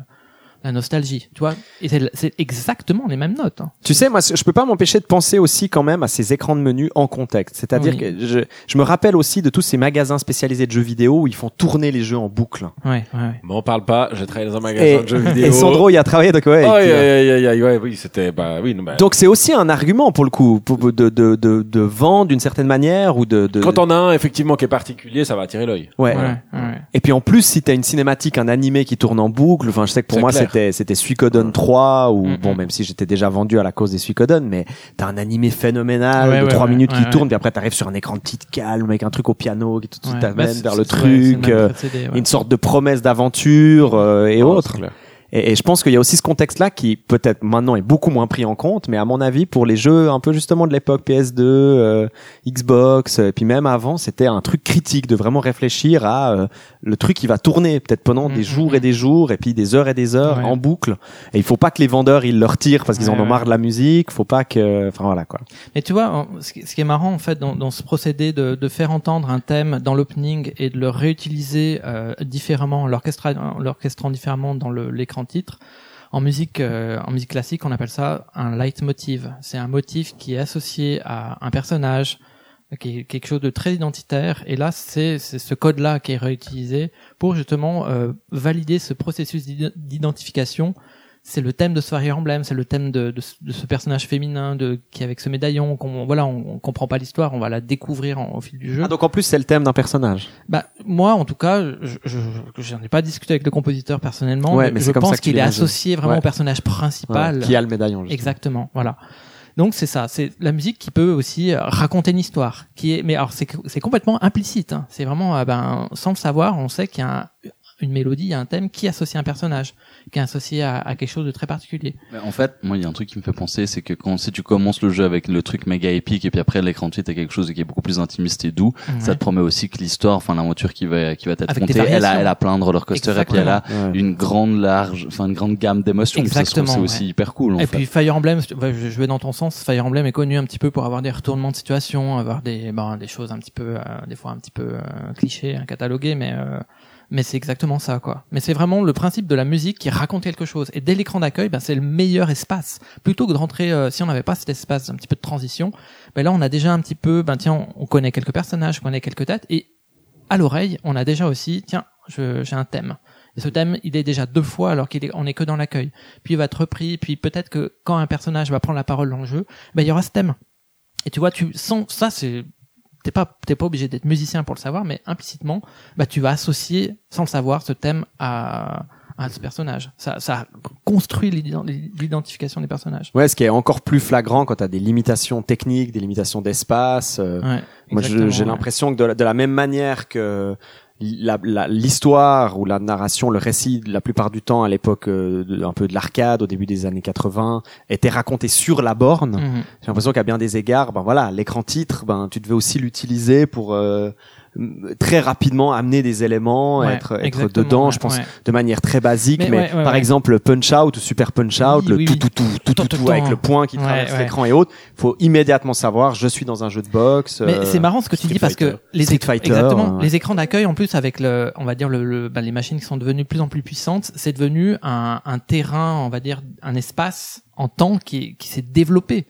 la nostalgie, tu vois. Et c'est- c'est exactement les mêmes notes. hein. Tu sais, moi, je peux pas m'empêcher de penser aussi quand même à ces écrans de menu en contexte. C'est-à-dire Oui. que je, je me rappelle aussi de tous ces magasins spécialisés de jeux vidéo où ils font tourner les jeux en boucle. Ouais, ouais. Mais on parle pas, j'ai travaillé dans un magasin Et, de jeux vidéo. et Sandro, il a travaillé donc ouais. Oh, aïe, aïe, ouais, oui, c'était, bah, oui, non, bah, Donc c'est aussi un argument pour le coup pour- de de de, de vendre d'une certaine manière ou de, de quand on a un, effectivement, qui est particulier, ça va attirer l'œil. Ouais. Ouais, ouais. Et puis en plus, si t'as une cinématique, un animé qui tourne en boucle, enfin, je sais que pour C'est moi clair. C'était c'était Suikoden 3 ou Mhm. bon, même si j'étais déjà vendu à la cause des Suikoden, mais t'as un animé phénoménal Ouais, de ouais, 3 ouais, minutes ouais, qui ouais. tourne, puis après t'arrives sur un écran de petite calme avec un truc au piano qui tout de suite Ouais. t'amène Bah, vers le truc, euh, une sorte de promesse d'aventure euh, et Oh, autres. Et, et je pense qu'il y a aussi ce contexte-là qui peut-être maintenant est beaucoup moins pris en compte, mais à mon avis pour les jeux un peu justement de l'époque PS2, euh, Xbox, et puis même avant, c'était un truc critique de vraiment réfléchir à euh, le truc qui va tourner peut-être pendant des Mhm. jours et des jours, et puis des heures et des heures Ouais. en boucle. Et il faut pas que les vendeurs ils leur tirent parce qu'ils en ont marre de la musique. Faut pas que, enfin voilà quoi. Mais tu vois, ce qui est marrant en fait dans, dans ce procédé de, de faire entendre un thème dans l'opening et de le réutiliser euh, différemment, en l'orchestra- en l'orchestrant différemment dans le- l'écran titre. En musique, euh, en musique classique, on appelle ça un leitmotiv. C'est un motif qui est associé à un personnage, qui est quelque chose de très identitaire. Et là, c'est ce code-là qui est réutilisé pour justement euh, valider ce processus d'id- d'identification c'est le thème de ce Fire Emblem, c'est le thème de, de, ce- de ce personnage féminin de qui est avec ce médaillon. qu'on voilà, on, on comprend pas l'histoire, on va la découvrir en- au fil du jeu. Ah, donc en plus c'est le thème d'un personnage. Bah moi, en tout cas, je je j'en ai pas discuté avec le compositeur personnellement, Ouais, mais, mais je pense qu'il est associé vraiment Ouais. au personnage principal. Ouais, qui a le médaillon. justement. Exactement, voilà. Donc c'est ça, c'est la musique qui peut aussi euh, raconter une histoire, qui est, mais alors c'est c'est complètement implicite. hein. C'est vraiment, euh, ben, sans le savoir, on sait qu'il y a un- une mélodie, il y a un thème qui associe un personnage, qui est associé à, à quelque chose de très particulier. En fait, moi, il y a un truc qui me fait penser, c'est que quand si tu commences le jeu avec le truc méga épique et puis après l'écran titre, t'as quelque chose qui est beaucoup plus intimiste et doux, ça te promet aussi que l'histoire, enfin l'aventure qui va qui va t'être contée, elle a elle a plein de roller coaster et puis elle a Ouais. une grande large, enfin une grande gamme d'émotions. Ça se trouve, Exactement, C'est ouais. aussi hyper cool. En Et fait. puis Fire Emblem, je vais dans ton sens. Fire Emblem est connu un petit peu pour avoir des retournements de situation, avoir des ben, des choses un petit peu, euh, des fois un petit peu euh, clichés, hein, cataloguées, mais euh, mais c'est exactement ça quoi. Mais c'est vraiment le principe de la musique qui raconte quelque chose. Et dès l'écran d'accueil, ben c'est le meilleur espace. Plutôt que de rentrer, euh, si on n'avait pas cet espace un petit peu de transition, ben là on a déjà un petit peu, ben tiens, on, on connaît quelques personnages, on connaît quelques têtes, et à l'oreille, on a déjà aussi, tiens, j'ai un thème. Et ce thème, il est déjà deux fois alors qu'il est, est que dans l'accueil. Puis il va être repris, puis peut-être que quand un personnage va prendre la parole dans le jeu, ben il y aura ce thème. Et tu vois, tu sens ça, c'est t'es pas t'es pas obligé d'être musicien pour le savoir, mais implicitement, bah tu vas associer sans le savoir ce thème à à ce personnage. Ça ça construit l'ident- l'identification des personnages. Ouais, ce qui est encore plus flagrant quand tu as des limitations techniques, des limitations d'espace. euh, Ouais, moi, j'ai ouais. l'impression que de la, de la même manière que l'histoire ou la narration, le récit, la plupart du temps à l'époque euh, un peu de l'arcade, au début des années 80, était raconté sur la borne. Mhm. J'ai l'impression qu'à bien des égards, ben voilà, l'écran titre, ben tu devais aussi l'utiliser pour euh, très rapidement amener des éléments, Ouais, être, être dedans. ouais, je pense ouais. de manière très basique, Mais par exemple Punch Out ou Super Punch Out, Oui, le oui, tout, oui. tout tout tout tout Tout avec le point qui traverse l'écran et autres. Faut immédiatement savoir, je suis dans un jeu de boxe. Mais euh, c'est marrant ce que tu dis parce que les Fighter, exactement les écrans d'accueil en plus avec le on va dire le, le- bah, les machines qui sont devenues de plus en plus puissantes c'est devenu un, un terrain on va dire un espace en temps qui, qui s'est développé.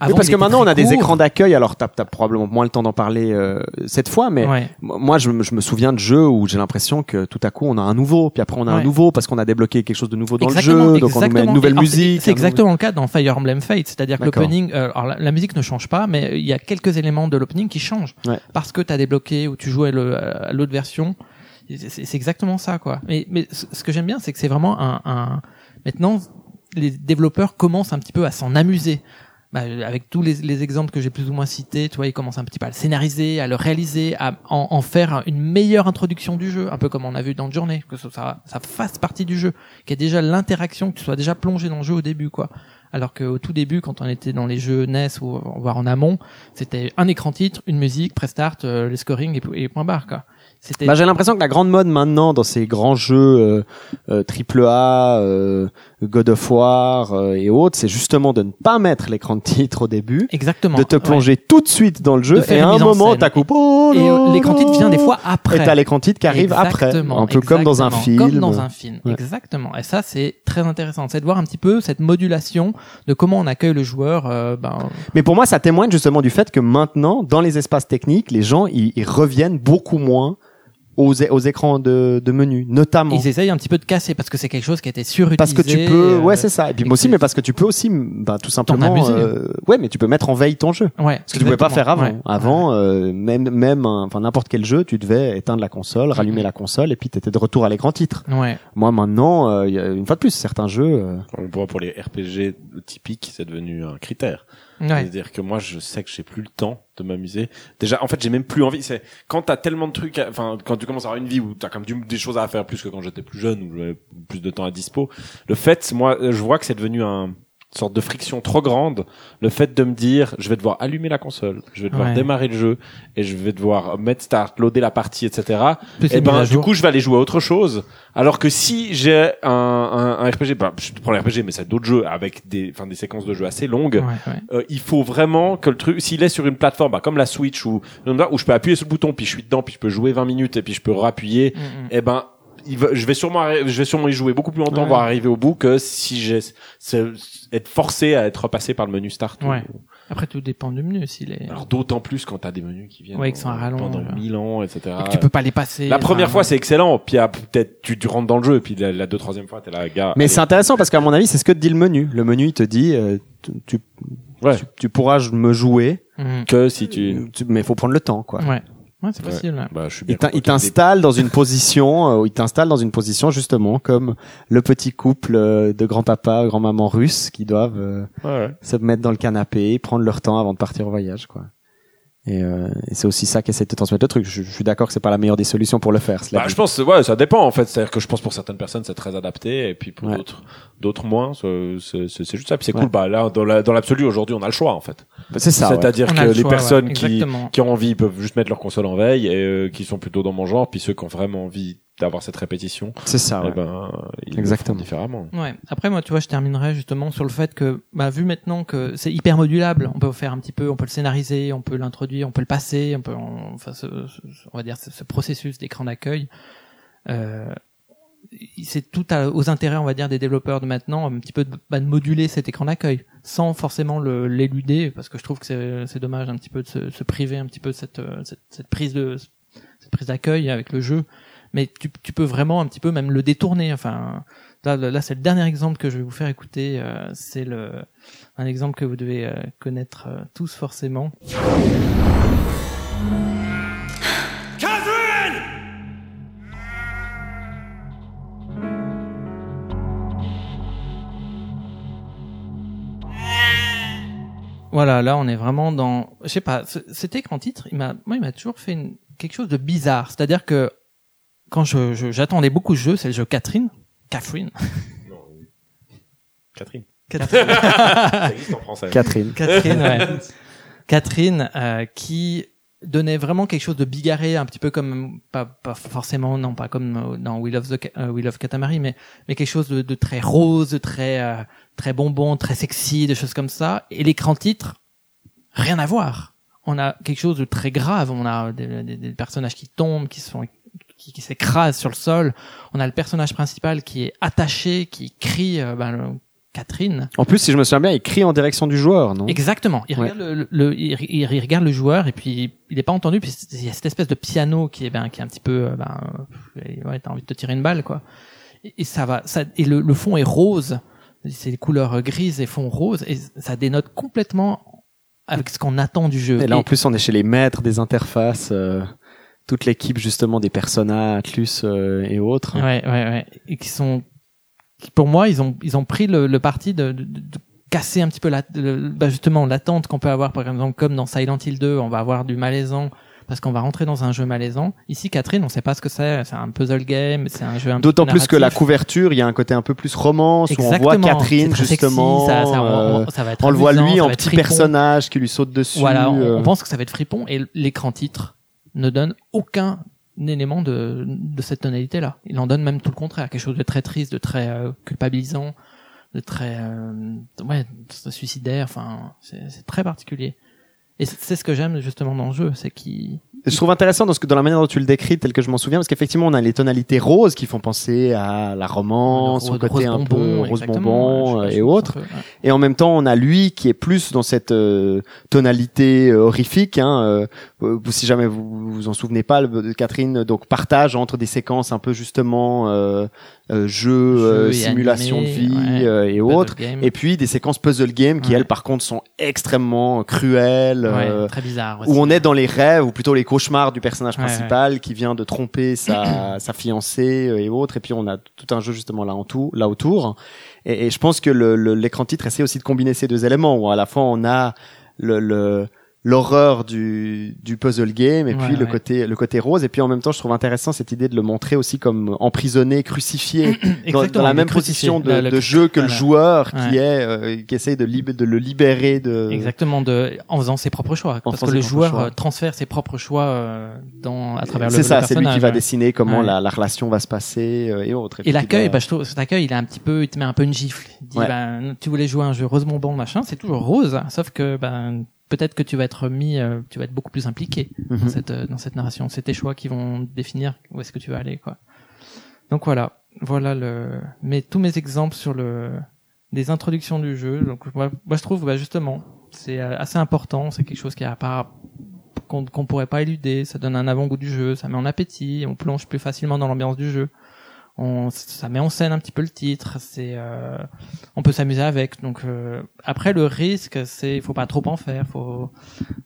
Oui, parce que maintenant on a des écrans d'accueil. Alors t'as as probablement moins le temps d'en parler euh, cette fois, mais Ouais. moi je, me- je me souviens de jeux où j'ai l'impression que tout à coup on a un nouveau, puis après on a un nouveau parce qu'on a débloqué quelque chose de nouveau dans Exactement, le jeu, donc on met une nouvelle alors, musique. C'est exactement le cas dans Fire Emblem Fate, c'est-à-dire que l'opening, euh, alors la, la musique ne change pas, mais il y a quelques éléments de l'opening qui changent Ouais. parce que tu as débloqué ou tu jouais le, à l'autre version. C'est exactement ça, quoi. Mais, mais ce ce que j'aime bien, c'est que c'est vraiment un, un. Maintenant, les développeurs commencent un petit peu à s'en amuser. Bah, avec tous les, les exemples que j'ai plus ou moins cités, tu vois, ils commencent un petit peu à le scénariser, à le réaliser, à en, en faire une meilleure introduction du jeu, un peu comme on a vu dans Journée, que ça, ça, fasse partie du jeu, qu'il y ait déjà l'interaction, que tu sois déjà plongé dans le jeu au début, quoi. Alors qu'au tout début, quand on était dans les jeux NES ou voire en amont, c'était un écran titre, une musique, prestart, euh, les scoring et, et point barre, quoi. Bah, j'ai l'impression que la grande mode maintenant dans ces grands jeux euh, euh, triple A, euh, God of War euh, et autres, c'est justement de ne pas mettre l'écran de titre au début, exactement de te ouais. plonger tout de suite dans le jeu et à un moment t'as coupé. Oh Et euh, l'écran titre vient des fois après. Et t'as l'écran titre qui arrive après, un peu comme dans un film. Comme dans un film, Ouais. exactement. Et ça, c'est très intéressant. C'est de voir un petit peu cette modulation de comment on accueille le joueur. euh, ben, Mais pour moi, ça témoigne justement du fait que maintenant, dans les espaces techniques, les gens ils, ils reviennent beaucoup moins aux, aux écrans de, de menu, notamment. ils essayent un petit peu de casser parce que c'est quelque chose qui a été surutilisé. Parce que tu peux, euh, ouais, c'est ça. Et puis aussi, mais parce que tu peux aussi, bah, tout simplement, euh, ouais, mais tu peux mettre en veille ton jeu. Ouais. Ce que tu pouvais pas faire avant. ouais. Avant, euh, même, même, enfin, n'importe quel jeu, tu devais éteindre la console, rallumer la console, et puis t'étais de retour à l'écran titre. Ouais. Moi, maintenant, euh, il y a- une fois de plus, certains jeux, euh, On voit pour les RPG typiques, c'est devenu un critère. C'est-à-dire que moi, je sais que j'ai plus le temps de m'amuser. Déjà, en fait, j'ai même plus envie. C'est quand t'as tellement de trucs, enfin, quand tu commences à avoir une vie où t'as comme des choses à faire plus que quand j'étais plus jeune où j'avais plus de temps à dispo. Le fait, moi, je vois que c'est devenu un sorte de friction trop grande. Le fait de me dire, je vais devoir allumer la console, je vais devoir Ouais. démarrer le jeu et je vais devoir mettre start, loader la partie, etc. Plus Et mises ben, du coup, je vais aller jouer à autre chose. Alors que si j'ai un, un, un RPG, bah, je prends les RPG, mais c'est d'autres jeux avec des, enfin, des séquences de jeux assez longues. Ouais, ouais. Euh, il faut vraiment que le truc, s'il est sur une plateforme, bah, comme la Switch ou où je peux appuyer sur le bouton, puis je suis dedans, puis je peux jouer 20 minutes et puis je peux rappuyer, Mm, mm. et ben, il va, je vais sûrement, je vais sûrement y jouer beaucoup plus longtemps, Ouais. voire arriver au bout que si j'ai, être forcé à être passé par le menu start. ou- Ouais. Après, tout dépend du menu s'il est. Alors d'autant plus quand t'as des menus qui viennent Ouais, qui sont à rallonge. pendant mille ans, etc. Et que tu peux pas les passer. La première fois, c'est excellent. Puis peut-être tu, tu rentres dans le jeu. Et puis la, la deux, troisième fois, t'es là, gars. mais c'est intéressant parce qu'à mon avis, c'est ce que te dit le menu. Le menu, il te dit, euh, tu, tu, Ouais. tu, tu pourras me jouer, Mhm. que si tu. tu- mais il faut prendre le temps, quoi. Ouais. Ouais, c'est possible. ouais. Bah, je suis bien Il t'installe dans une position, euh, où il t'installe dans une position justement comme le petit couple euh, de grand-papa, grand-maman russe qui doivent euh, Ouais, ouais. se mettre dans le canapé, prendre leur temps avant de partir au voyage, quoi. Et, euh, et c'est aussi ça qu'essaie de transmettre le truc. Je, je suis d'accord que c'est pas la meilleure des solutions pour le faire. Bah, je pense, ouais, ça dépend en fait. C'est-à-dire que je pense pour certaines personnes c'est très adapté et puis pour Ouais. d'autres, d'autres moins. C'est juste ça. Puis c'est Ouais. cool. Bah là, dans la- dans l'absolu aujourd'hui, on a le choix en fait. Bah, c'est ça. C'est-à-dire que le les choix, personnes ouais, qui qui ont envie peuvent juste mettre leur console en veille et euh, qui sont plutôt dans mon genre. Puis ceux qui ont vraiment envie d'avoir cette répétition, C'est ça. eh ouais. ben ils le Exactement. différemment. Ouais. Après, moi, tu vois, je terminerai justement sur le fait que, bah, vu maintenant que c'est hyper modulable, on peut faire un petit peu, on peut le scénariser, on peut l'introduire, on peut le passer, on peut, on- enfin, ce, ce- on va dire ce, ce processus d'écran d'accueil. Euh, c'est tout à- aux intérêts, on va dire, des développeurs de maintenant, un petit peu de, bah, de moduler cet écran d'accueil, sans forcément l'éluder, parce que je trouve que c'est c'est dommage un petit peu de se, se priver un petit peu de cette, euh, cette, cette prise de cette prise d'accueil avec le jeu mais tu, tu peux vraiment un petit peu même le détourner. Enfin, là, là c'est le dernier exemple que je vais vous faire écouter. euh, c'est le un exemple que vous devez euh, connaître euh, tous forcément. Voilà, là on est vraiment dans, je sais pas, c- cet écran titre, il m'a, moi il m'a toujours fait une- quelque chose de bizarre. C'est-à-dire que quand je, je- j'attendais beaucoup ce jeu, c'est le jeu Catherine, Catherine, Catherine. Catherine. Ça existe en français. Catherine. Catherine, ouais. Catherine, euh, qui donnait vraiment quelque chose de bigarré, un petit peu comme, pas, pas forcément, non, pas comme euh, dans We Love, the, euh, We Love Katamari, mais, mais quelque chose de, de très rose, de très, euh, très bonbon, très sexy, des choses comme ça. Et l'écran titre, rien à voir. On a quelque chose de très grave. On a des, des- des personnages qui tombent, qui se font qui, qui s'écrasent sur le sol. On a le personnage principal qui est attaché, qui crie euh, ben, le- Catherine. En plus, si je me souviens bien, il crie en direction du joueur, non? Exactement. Il Ouais. regarde le, le- il, regarde le joueur et puis il est pas entendu puis il y a cette espèce de piano qui est ben qui est un petit peu euh, ben euh, ouais t'as envie de te tirer une balle quoi. Et, et ça va ça et le, le fond est rose. C'est des couleurs grises et fond rose et ça dénote complètement avec ce qu'on attend du jeu. Et là, en plus, on est chez les maîtres des interfaces, euh, toute l'équipe justement des Persona, Atlus euh, et autres. Ouais, ouais, ouais. Et qui sont, qui, pour moi, ils ont, ils ont pris le, le parti de, de, de- casser un petit peu la, le- bah justement l'attente qu'on peut avoir, par exemple, comme dans Silent Hill 2, on va avoir du malaisant parce qu'on va rentrer dans un jeu malaisant. Ici, Catherine, on sait pas ce que c'est. C'est un puzzle game, c'est un jeu un petit D'autant peu plus que la couverture, il y a un côté un peu plus romance où on voit Exactement. Catherine sexy, justement. ça- ça- on- euh, ça va être on le voit lui en petit fripon. personnage qui lui saute dessus. Voilà, on, euh. on pense que ça va être fripon et l'écran titre ne donne aucun élément de, de cette tonalité-là. Il en donne même tout le contraire, quelque chose de très triste, de très euh, culpabilisant, de très euh, ouais, suicidaire. Enfin, c'est très particulier. Et c'est ce que j'aime justement dans le jeu, c'est qu'il Je trouve intéressant dans, ce que, dans la manière dont tu le décris, tel que je m'en souviens, parce qu'effectivement, on a les tonalités roses qui font penser à la romance, au côté un peu rose bonbon euh, et autres. Et en même temps, on a lui qui est plus dans cette euh, tonalité euh, horrifique. Hein, euh, si jamais vous vous en souvenez pas, le- Catherine donc partage entre des séquences un peu justement euh, euh, jeu, euh, et simulation de vie ouais, euh, et autres, game. et puis des séquences puzzle game qui Ouais. elles par contre sont extrêmement cruelles. Ouais, euh, très bizarre aussi. où on est dans les rêves ou plutôt les cauchemars du personnage principal qui vient de tromper sa, sa fiancée euh, et autres et puis on a tout un jeu justement là en tout là autour et, et je pense que le- le- l'écran titre essaie aussi de combiner ces deux éléments où à la fois on a le, le l'horreur du, du puzzle game et Ouais, puis le ouais. côté le côté rose et puis en même temps je trouve intéressant cette idée de le montrer aussi comme emprisonné crucifié dans, dans la même position de, Le- le- de jeu que le voilà. joueur Ouais. qui est euh, qui essaye de, lib- de le libérer de Exactement, de, en faisant ses propres choix. En parce que le joueur choix. euh, transfère ses propres choix euh, dans, à travers le C'est ça, le c'est lui qui va dessiner comment la, la relation va se passer euh, et autres. Et puis l'accueil, va- bah, je trouve, cet accueil, il est un petit peu, il te met un peu une gifle. Il dit, ben, tu voulais jouer un jeu rose bonbon, machin, c'est toujours rose, sauf que, ben, peut-être que tu vas être mis, euh, tu vas être beaucoup plus impliqué dans Mhm. cette, euh, dans cette narration. C'est tes choix qui vont définir où est-ce que tu vas aller, quoi. Donc voilà, voilà le, mais tous mes exemples sur le, des introductions du jeu. Donc moi, moi je trouve, bah, justement, c'est euh, assez important. C'est quelque chose qui a pas qu'on qu'on pourrait pas éluder. Ça donne un avant-goût du jeu, ça met en appétit, on plonge plus facilement dans l'ambiance du jeu. On, ça met en scène un petit peu le titre. C'est, euh, on peut s'amuser avec. Donc euh, après le risque, c'est, faut pas trop en faire. Faut,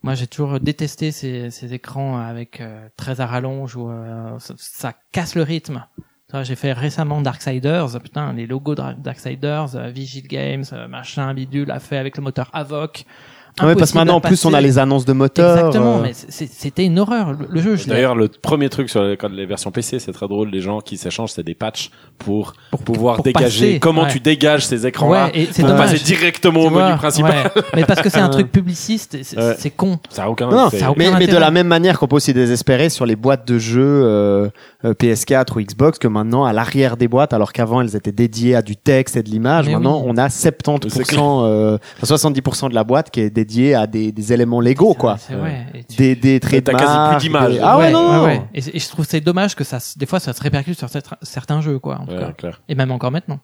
moi j'ai toujours détesté ces, ces écrans avec euh, très à rallonge où euh, ça, ça casse le rythme. J'ai fait récemment Darksiders, putain, les logos de Darksiders, euh, Vigil Games, euh, machin, bidule, a fait avec le moteur Avoc. Ouais, parce maintenant en plus on a les annonces de moteur. Exactement, euh, mais c'était une horreur. Le, le jeu, D'ailleurs, le premier truc sur les, versions PC, c'est très drôle. Les gens qui s'échangent, c'est des patchs pour, pouvoir pour dégager. passer, comment ouais. tu dégages ces écrans-là Ouais, et c'est pour dommage. passer directement au menu principal. ouais. Mais parce que c'est un truc publiciste, c'est con. Ça a aucun. Non, ça a aucun mais, mais de intérêt. la même manière qu'on peut aussi désespérer sur les boîtes de jeux euh, euh, PS4 ou Xbox que maintenant à l'arrière des boîtes, alors qu'avant elles étaient dédiées à du texte et de l'image, maintenant oui. on a 70%, euh, enfin, 70% de la boîte qui est dédiée à des, des éléments légaux quoi, C'est vrai. Et tu- des, des T'as quasi plus d'images. des- Ah ouais, non, non. ouais. Et, je trouve c'est dommage que ça, des fois, ça se répercute sur cette- certains jeux, quoi. En tout Ouais, cas. clair. Et même encore maintenant.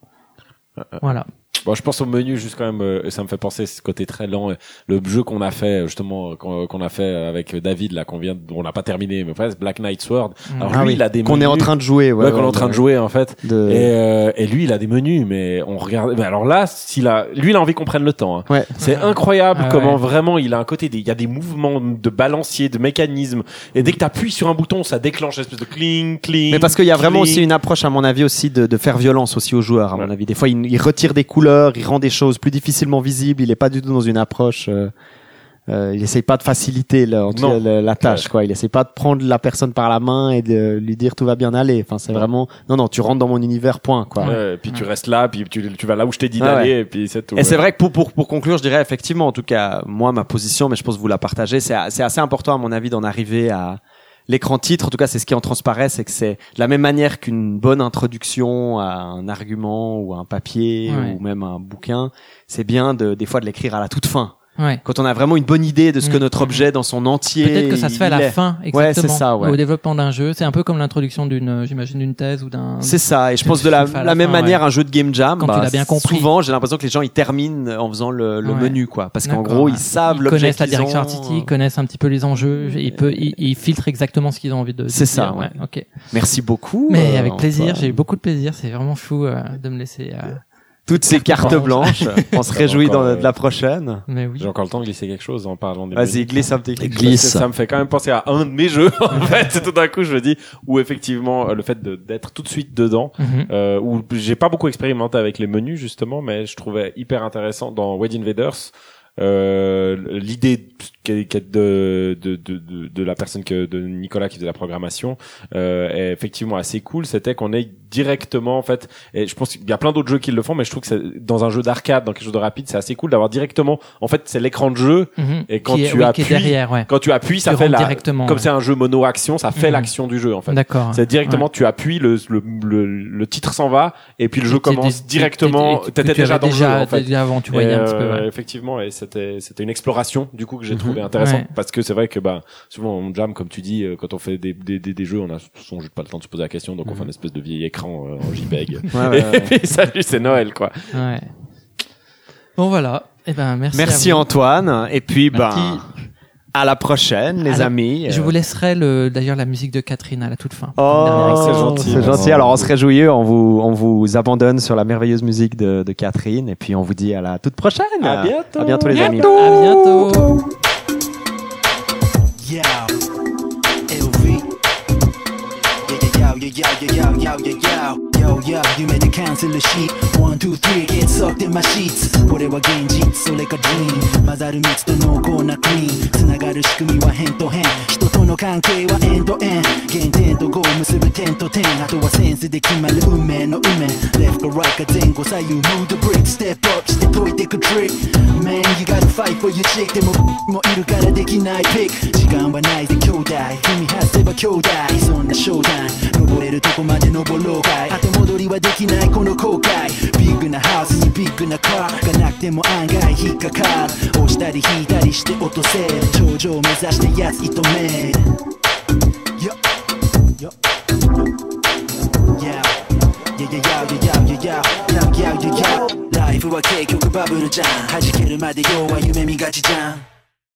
Voilà. Bon, je pense au menu juste quand même. euh, ça me fait penser ce côté très lent. euh, Le jeu qu'on a fait justement, euh, qu'on qu'on a fait avec David là, qu'on vient, on n'a pas terminé, mais presque Black Knight Sword. Alors Ah lui, oui, il a des qu'on est en train de jouer, ouais, Ouais, qu'on est en train de jouer en fait. De- Et, euh, et lui, il a des menus, mais on regarde. mais alors là, s'il a, lui, il a envie qu'on prenne le temps. hein. Ouais. C'est incroyable Ah comment ouais. vraiment il a un côté. des- Il y a des mouvements de balancier, de mécanisme. Et dès que t'appuies sur un bouton, ça déclenche une espèce de cling, cling. Mais parce qu'il y a vraiment cling. aussi une approche, à mon avis, aussi de, de faire violence aussi aux joueurs, à mon avis. Des fois, il, il retire des couleurs, il rend des choses plus difficilement visibles. Il est pas du tout dans une approche. Euh, euh, il essaye pas de faciliter la, en tout Non. cas, la, la tâche, quoi. Il essaye pas de prendre la personne par la main et de lui dire tout va bien aller. Enfin, c'est vraiment non, non, tu rentres dans mon univers, point, quoi. Ouais, et puis tu restes là, puis tu, tu vas là où je t'ai dit Ah d'aller, ouais. et puis c'est tout. Et c'est vrai que pour, pour, pour conclure, je dirais effectivement, en tout cas, moi, ma position, mais je pense que vous la partagez, c'est c'est assez important, à mon avis, d'en arriver à l'écran titre. En tout cas, c'est ce qui en transparaît, c'est que c'est de la même manière qu'une bonne introduction à un argument ou à un papier Ouais. ou même un bouquin, c'est bien de, des fois de l'écrire à la toute fin. Ouais. Quand on a vraiment une bonne idée de ce que Mm. notre objet dans son entier. Peut-être que ça se fait à la est. fin, Ouais, exactement. c'est ça, ouais. Au développement d'un jeu, c'est un peu comme l'introduction d'une, euh, j'imagine, d'une thèse ou d'un. C'est ça, et je pense de la, même fin, manière, ouais. un jeu de game jam, Quand tu bah, l'as bien compris. souvent j'ai l'impression que les gens ils terminent en faisant le, le Ouais. menu, quoi. Parce qu'en gros, ouais. ils savent Ils l'objet connaissent la direction ont. artistique, connaissent un petit peu les enjeux, ils, peut, ils, ils filtrent exactement ce qu'ils ont envie de. C'est ça, ouais. Ok. Merci beaucoup. Mais euh, avec plaisir, j'ai eu beaucoup de plaisir. C'est vraiment fou euh, de me laisser. euh, Toutes ces cartes blanche. blanches. On se réjouit dans, de la prochaine. Mais oui. J'ai encore le temps de glisser quelque chose en parlant des Vas-y, glisse un petit. Ça me fait quand même penser à un de mes jeux, en fait. Tout d'un coup, je me dis, où effectivement, euh, le fait d'être tout de suite dedans, Mhm. euh, où j'ai pas beaucoup expérimenté avec les menus, justement, mais je trouvais hyper intéressant dans Wedge Invaders, euh, l'idée de, de, de, de, la personne que, de Nicolas qui faisait la programmation, euh, est effectivement assez cool. C'était qu'on ait directement, en fait, et je pense qu'il y a plein d'autres jeux qui le font, mais je trouve que dans un jeu d'arcade, dans quelque chose de rapide, c'est assez cool d'avoir directement, en fait, c'est l'écran de jeu, Mhm. et quand Qui est- tu oui, appuies, derrière, ouais. quand tu appuies, ça Tu fait la, directement, comme ouais. c'est un jeu mono-action, ça fait Mhm. l'action du jeu, en fait. D'accord. C'est directement, Ouais. tu appuies, le, le, le, le titre s'en va, et puis le jeu commence directement, t'étais déjà dans le jeu, déjà- en fait. avant, tu voyais un petit peu, euh, ouais. Effectivement, et c'était, c'était une exploration, du coup, que j'ai Mhm. trouvé intéressant, Ouais. parce que c'est vrai que, bah, souvent, on jam, comme tu dis, euh, quand on fait des, des, des, des jeux, on a souvent juste pas le temps de se poser la question, donc on fait une espèce de vieil écran euh, en JPEG. Mhm. Ouais, ouais, ouais. et puis, salut, c'est Noël, quoi. Ouais. Bon voilà. Eh ben merci. Merci à vous. Antoine. Et puis, ben, Merci. À la prochaine, les amis. Je vous laisserai le, d'ailleurs la musique de Catherine à la toute fin. Oh, c'est gentil. C'est gentil. Alors, on se réjouit. On vous, on vous abandonne sur la merveilleuse musique de, de Catherine. Et puis, on vous dit à la toute prochaine. À bientôt. À bientôt, les amis. À bientôt. LV. Yeah, yeah, yo. Yo, yo, 夢でキャンセルし One, two, three, get sucked in my sheets. これは現実、それか dream. 混ざる蜜と濃厚なクリームつながる仕組みは変と変人との関係はエンドエン原点とゴー結ぶ点と点あとはセンスで決まる運命の運命 Left か right か前後左右 Move the brick Step up して解いてく trick Man you gotta fight for your chick でももいるからできないピック時間はないぜ兄弟君外せば兄弟そんなショータイム登れるとこまで登ろうかい戻りはできないこの後悔。ビッグなハウスにビッグなカーがなくても案外引っかかる。押したり引いたりして落とせ。頂上を目指してやつ射止めライフは結局バブルじゃん弾けるまで要は夢見がちじゃん